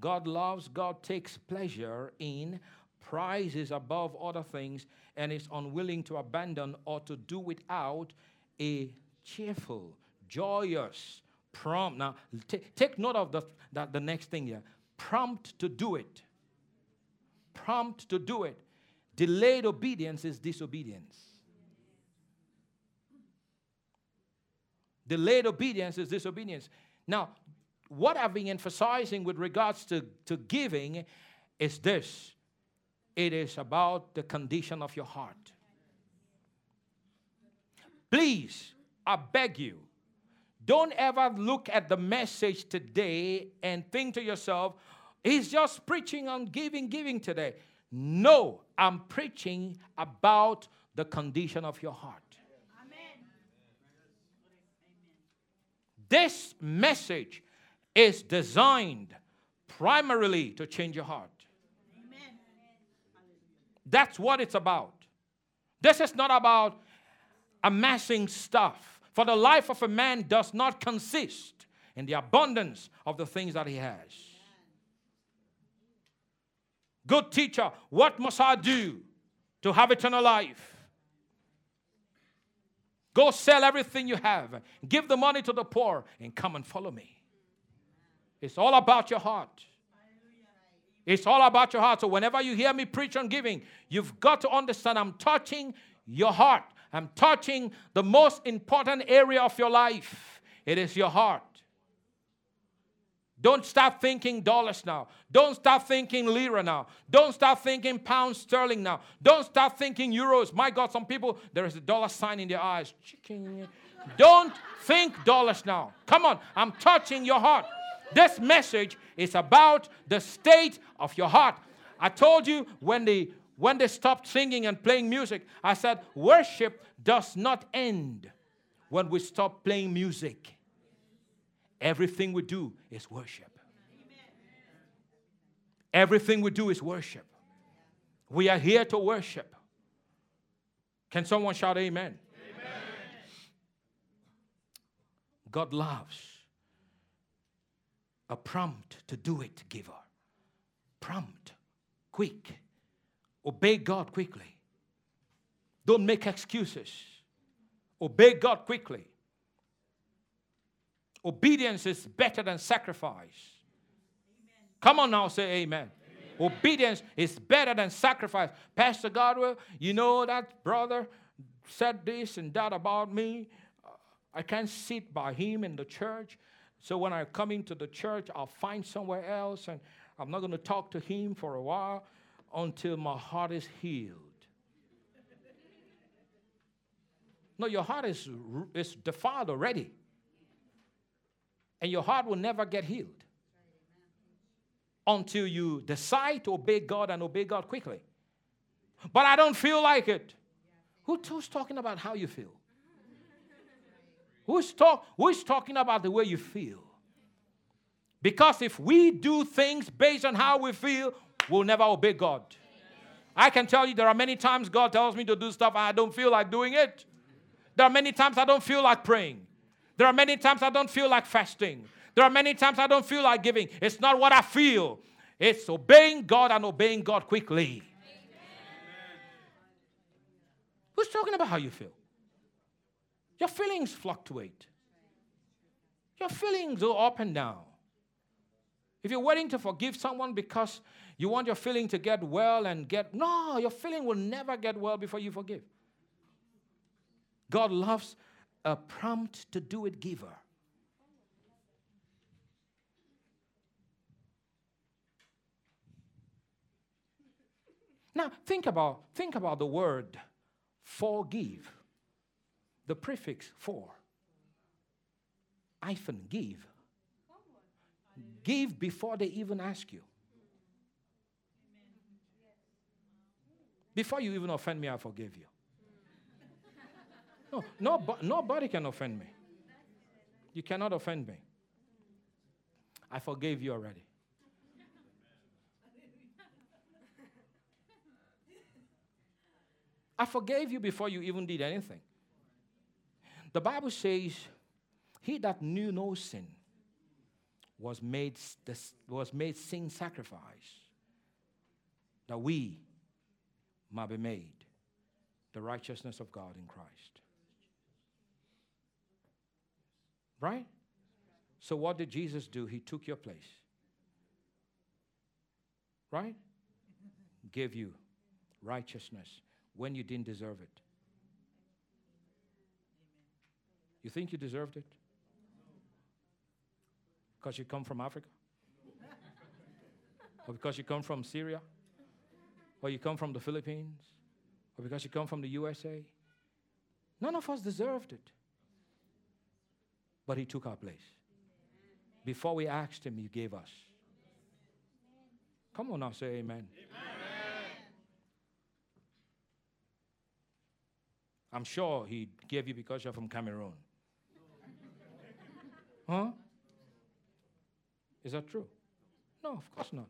God loves, God takes pleasure in, prizes above other things, and is unwilling to abandon or to do without a cheerful, joyous, prompt. Now, t- take note of the, the, the next thing here prompt to do it. Prompt to do it. Delayed obedience is disobedience. Delayed obedience is disobedience. Now, what I've been emphasizing with regards to, to giving is this it is about the condition of your heart. Please, I beg you, don't ever look at the message today and think to yourself, he's just preaching on giving, giving today. No, I'm preaching about the condition of your heart. This message is designed primarily to change your heart. Amen. That's what it's about. This is not about amassing stuff. For the life of a man does not consist in the abundance of the things that he has. Good teacher, what must I do to have eternal life? Go sell everything you have, give the money to the poor, and come and follow me. It's all about your heart. It's all about your heart. So, whenever you hear me preach on giving, you've got to understand I'm touching your heart. I'm touching the most important area of your life. It is your heart. Don't stop thinking dollars now. Don't stop thinking lira now. Don't stop thinking pounds sterling now. Don't stop thinking euros. My God, some people, there is a dollar sign in their eyes. Don't think dollars now. Come on, I'm touching your heart. This message is about the state of your heart. I told you when they when they stopped singing and playing music, I said worship does not end when we stop playing music. Everything we do is worship. Everything we do is worship. We are here to worship. Can someone shout amen? amen? God loves a prompt to do it giver. Prompt, quick. Obey God quickly. Don't make excuses. Obey God quickly. Obedience is better than sacrifice. Amen. Come on now, say amen. amen. Obedience is better than sacrifice. Pastor Godwill, you know that brother said this and that about me. I can't sit by him in the church. So when I come into the church, I'll find somewhere else and I'm not going to talk to him for a while until my heart is healed. No, your heart is, is defiled already and your heart will never get healed until you decide to obey God and obey God quickly. But I don't feel like it. Who, who's talking about how you feel? Who's, talk, who's talking about the way you feel? Because if we do things based on how we feel, we'll never obey God. I can tell you there are many times God tells me to do stuff I don't feel like doing it. There are many times I don't feel like praying. There are many times I don't feel like fasting. There are many times I don't feel like giving. It's not what I feel, it's obeying God and obeying God quickly. Amen. Who's talking about how you feel? Your feelings fluctuate. Your feelings go up and down. If you're waiting to forgive someone because you want your feeling to get well and get, no, your feeling will never get well before you forgive. God loves a prompt to do it giver. Now think about think about the word forgive. The prefix for. Hyphen give. Give before they even ask you. Before you even offend me, I forgive you. No, no, nobody can offend me. You cannot offend me. I forgave you already. I forgave you before you even did anything. The Bible says, He that knew no sin was made, was made sin sacrifice, that we might be made the righteousness of God in Christ. Right? So, what did Jesus do? He took your place. Right? Gave you righteousness when you didn't deserve it. You think you deserved it? Because you come from Africa? or because you come from Syria? Or you come from the Philippines? Or because you come from the USA? None of us deserved it but He took our place. Before we asked Him, He gave us. Come on now, say amen. amen. I'm sure He gave you because you're from Cameroon. Huh? Is that true? No, of course not.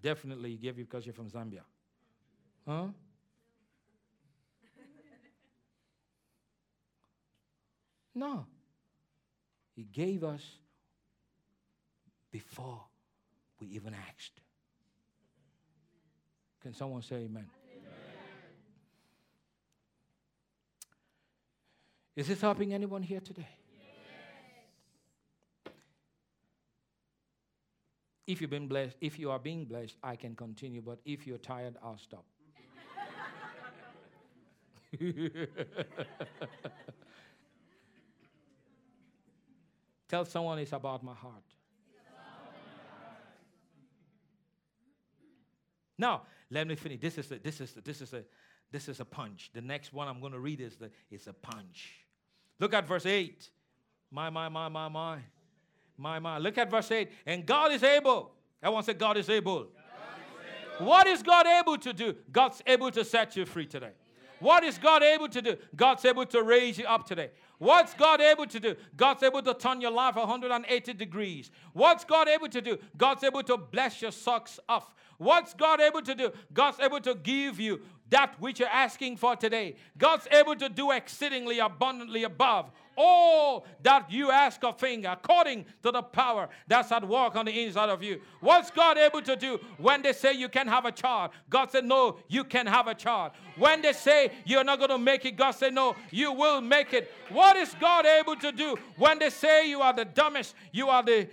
Definitely he gave you because you're from Zambia. Huh? No. He gave us before we even asked. Can someone say amen? amen? Is this helping anyone here today? If you've been blessed, if you are being blessed, I can continue, but if you're tired, I'll stop. Tell someone it's about my heart. Now, let me finish. This is a, this is a, this is a this is a punch. The next one I'm going to read is the it's a punch. Look at verse 8. My, my, my, my, my. My, my. Look at verse 8. And God is able. Everyone say, God is able. God is able. What is God able to do? God's able to set you free today. What is God able to do? God's able to raise you up today. What's God able to do? God's able to turn your life 180 degrees. What's God able to do? God's able to bless your socks off. What's God able to do? God's able to give you that which you're asking for today. God's able to do exceedingly abundantly above all that you ask of thing according to the power that's at work on the inside of you. What's God able to do when they say you can have a child? God said, No, you can have a child. When they say you're not going to make it, God said, No, you will make it. What is God able to do when they say you are the dumbest, you are the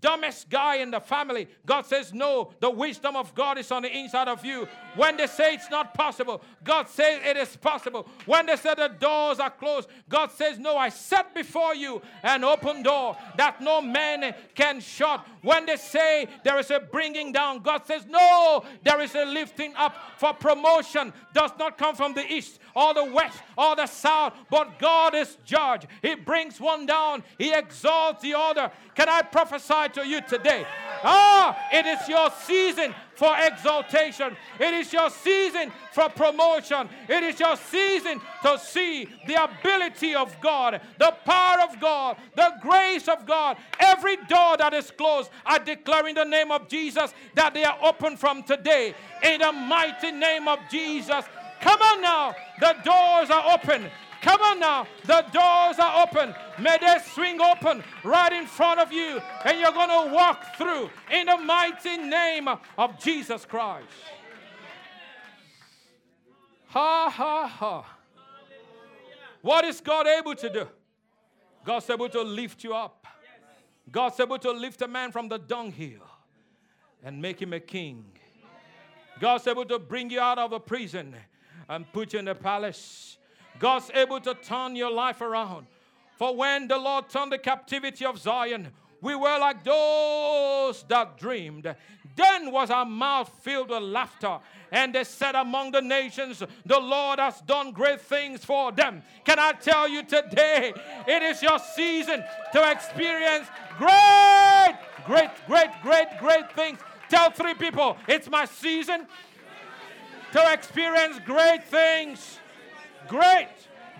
dumbest guy in the family. God says, No, the wisdom of God is on the inside of you. When they say it's not possible, God says it is possible. When they say the doors are closed, God says, No, I set before you an open door that no man can shut. When they say there is a bringing down, God says, No, there is a lifting up for promotion. Does not come from the east or the west or the south, but God is judge. He brings one down, He exalts the other. Can I prophesy to you today? Ah, it is your season for exaltation. It is your season for promotion. It is your season to see the ability of God, the power of God, the grace of God. Every door that is closed, I declare in the name of Jesus that they are open from today. In the mighty name of Jesus. Come on now. The doors are open. Come on now. The doors are open. May they swing open right in front of you. And you're going to walk through in the mighty name of Jesus Christ. Ha ha ha. What is God able to do? God's able to lift you up. God's able to lift a man from the dunghill and make him a king. God's able to bring you out of a prison and put you in a palace. God's able to turn your life around. For when the Lord turned the captivity of Zion, we were like those that dreamed. Then was our mouth filled with laughter, and they said among the nations, The Lord has done great things for them. Can I tell you today, it is your season to experience great, great, great, great, great things. Tell three people, it's my season to experience great things. Great,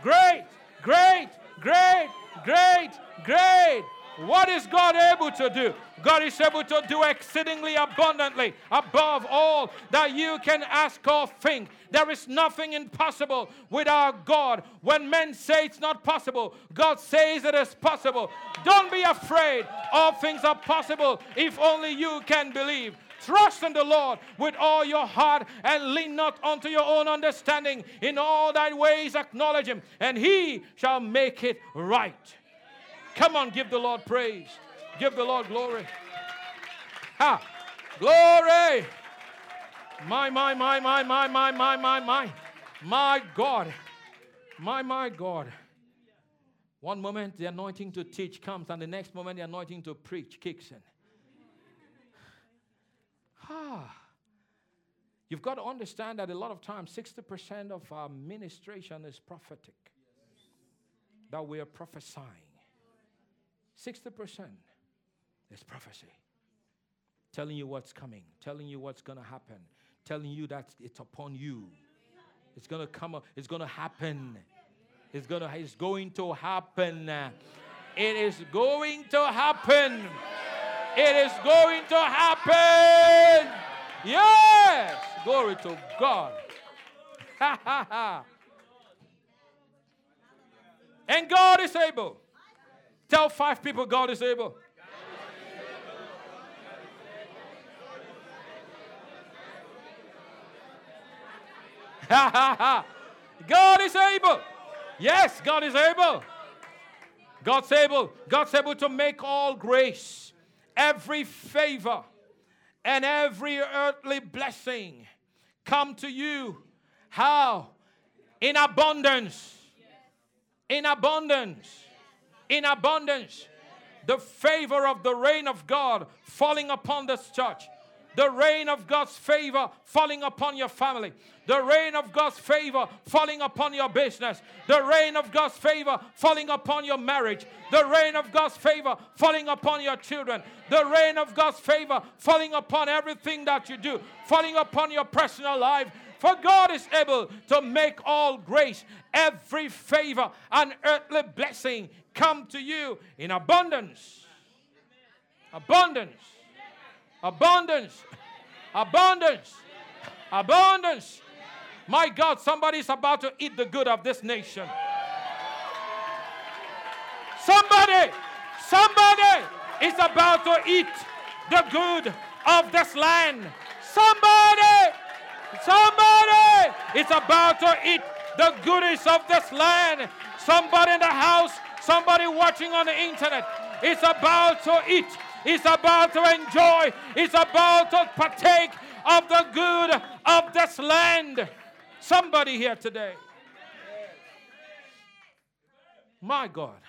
great, great, great, great, great. What is God able to do? God is able to do exceedingly abundantly above all that you can ask or think. There is nothing impossible with our God. When men say it's not possible, God says it is possible. Don't be afraid. All things are possible if only you can believe. Trust in the Lord with all your heart and lean not unto your own understanding. In all thy ways acknowledge him, and he shall make it right. Come on, give the Lord praise. Give the Lord glory. Ha! Glory! My, my, my, my, my, my, my, my, my. My God. My, my God. One moment the anointing to teach comes, and the next moment the anointing to preach kicks in. Ah. You've got to understand that a lot of times 60% of our ministration is prophetic. That we are prophesying. 60% is prophecy. Telling you what's coming, telling you what's going to happen, telling you that it's upon you. It's going to come up. It's going to happen. It's going to it's going to happen. It is going to happen. It is going to happen. Yes. Glory to God. Ha ha ha. and God is able. Tell five people God is able. Ha ha ha. God is able. Yes, God is able. God's able. God's able to make all grace, every favor, and every earthly blessing come to you. How? In abundance. In abundance. In abundance. The favor of the reign of God falling upon this church the rain of God's favor falling upon your family, the rain of God's favor falling upon your business, the rain of God's favor falling upon your marriage, the rain of God's favor falling upon your children, the rain of God's favor falling upon everything that you do, falling upon your personal life. For God is able to make all grace, every favor, and earthly blessing come to you in abundance. Abundance. Abundance. Abundance. Abundance. My God, somebody's about to eat the good of this nation. Somebody, somebody is about to eat the good of this land. Somebody, somebody is about to eat the goodies of this land. Somebody in the house, somebody watching on the internet is about to eat is about to enjoy, is about to partake of the good of this land. Somebody here today. My God.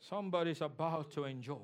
Somebody's about to enjoy.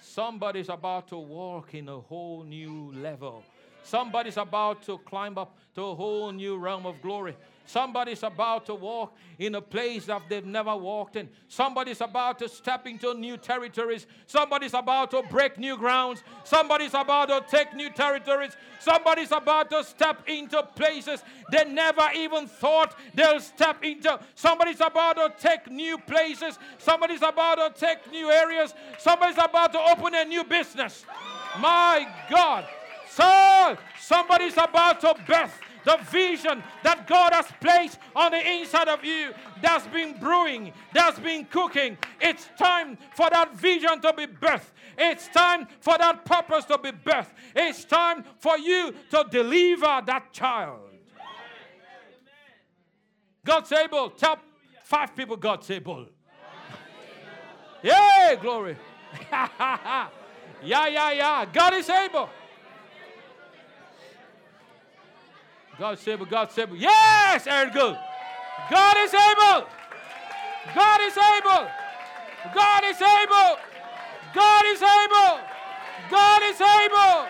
Somebody's about to walk in a whole new level. Somebody's about to climb up to a whole new realm of glory. Somebody's about to walk in a place that they've never walked in. Somebody's about to step into new territories. Somebody's about to break new grounds. Somebody's about to take new territories. Somebody's about to step into places they never even thought they'll step into. Somebody's about to take new places. Somebody's about to take new areas. Somebody's about to open a new business. My God. So, somebody's about to birth the vision that God has placed on the inside of you that's been brewing, that's been cooking. It's time for that vision to be birthed. It's time for that purpose to be birthed. It's time for you to deliver that child. God's able. Tell five people God's able. Yay, glory. yeah, yeah, yeah. God is able. God is able. God is able. Yes, good. God is able. God is able. God is able. God is able. God is able.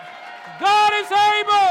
God is able.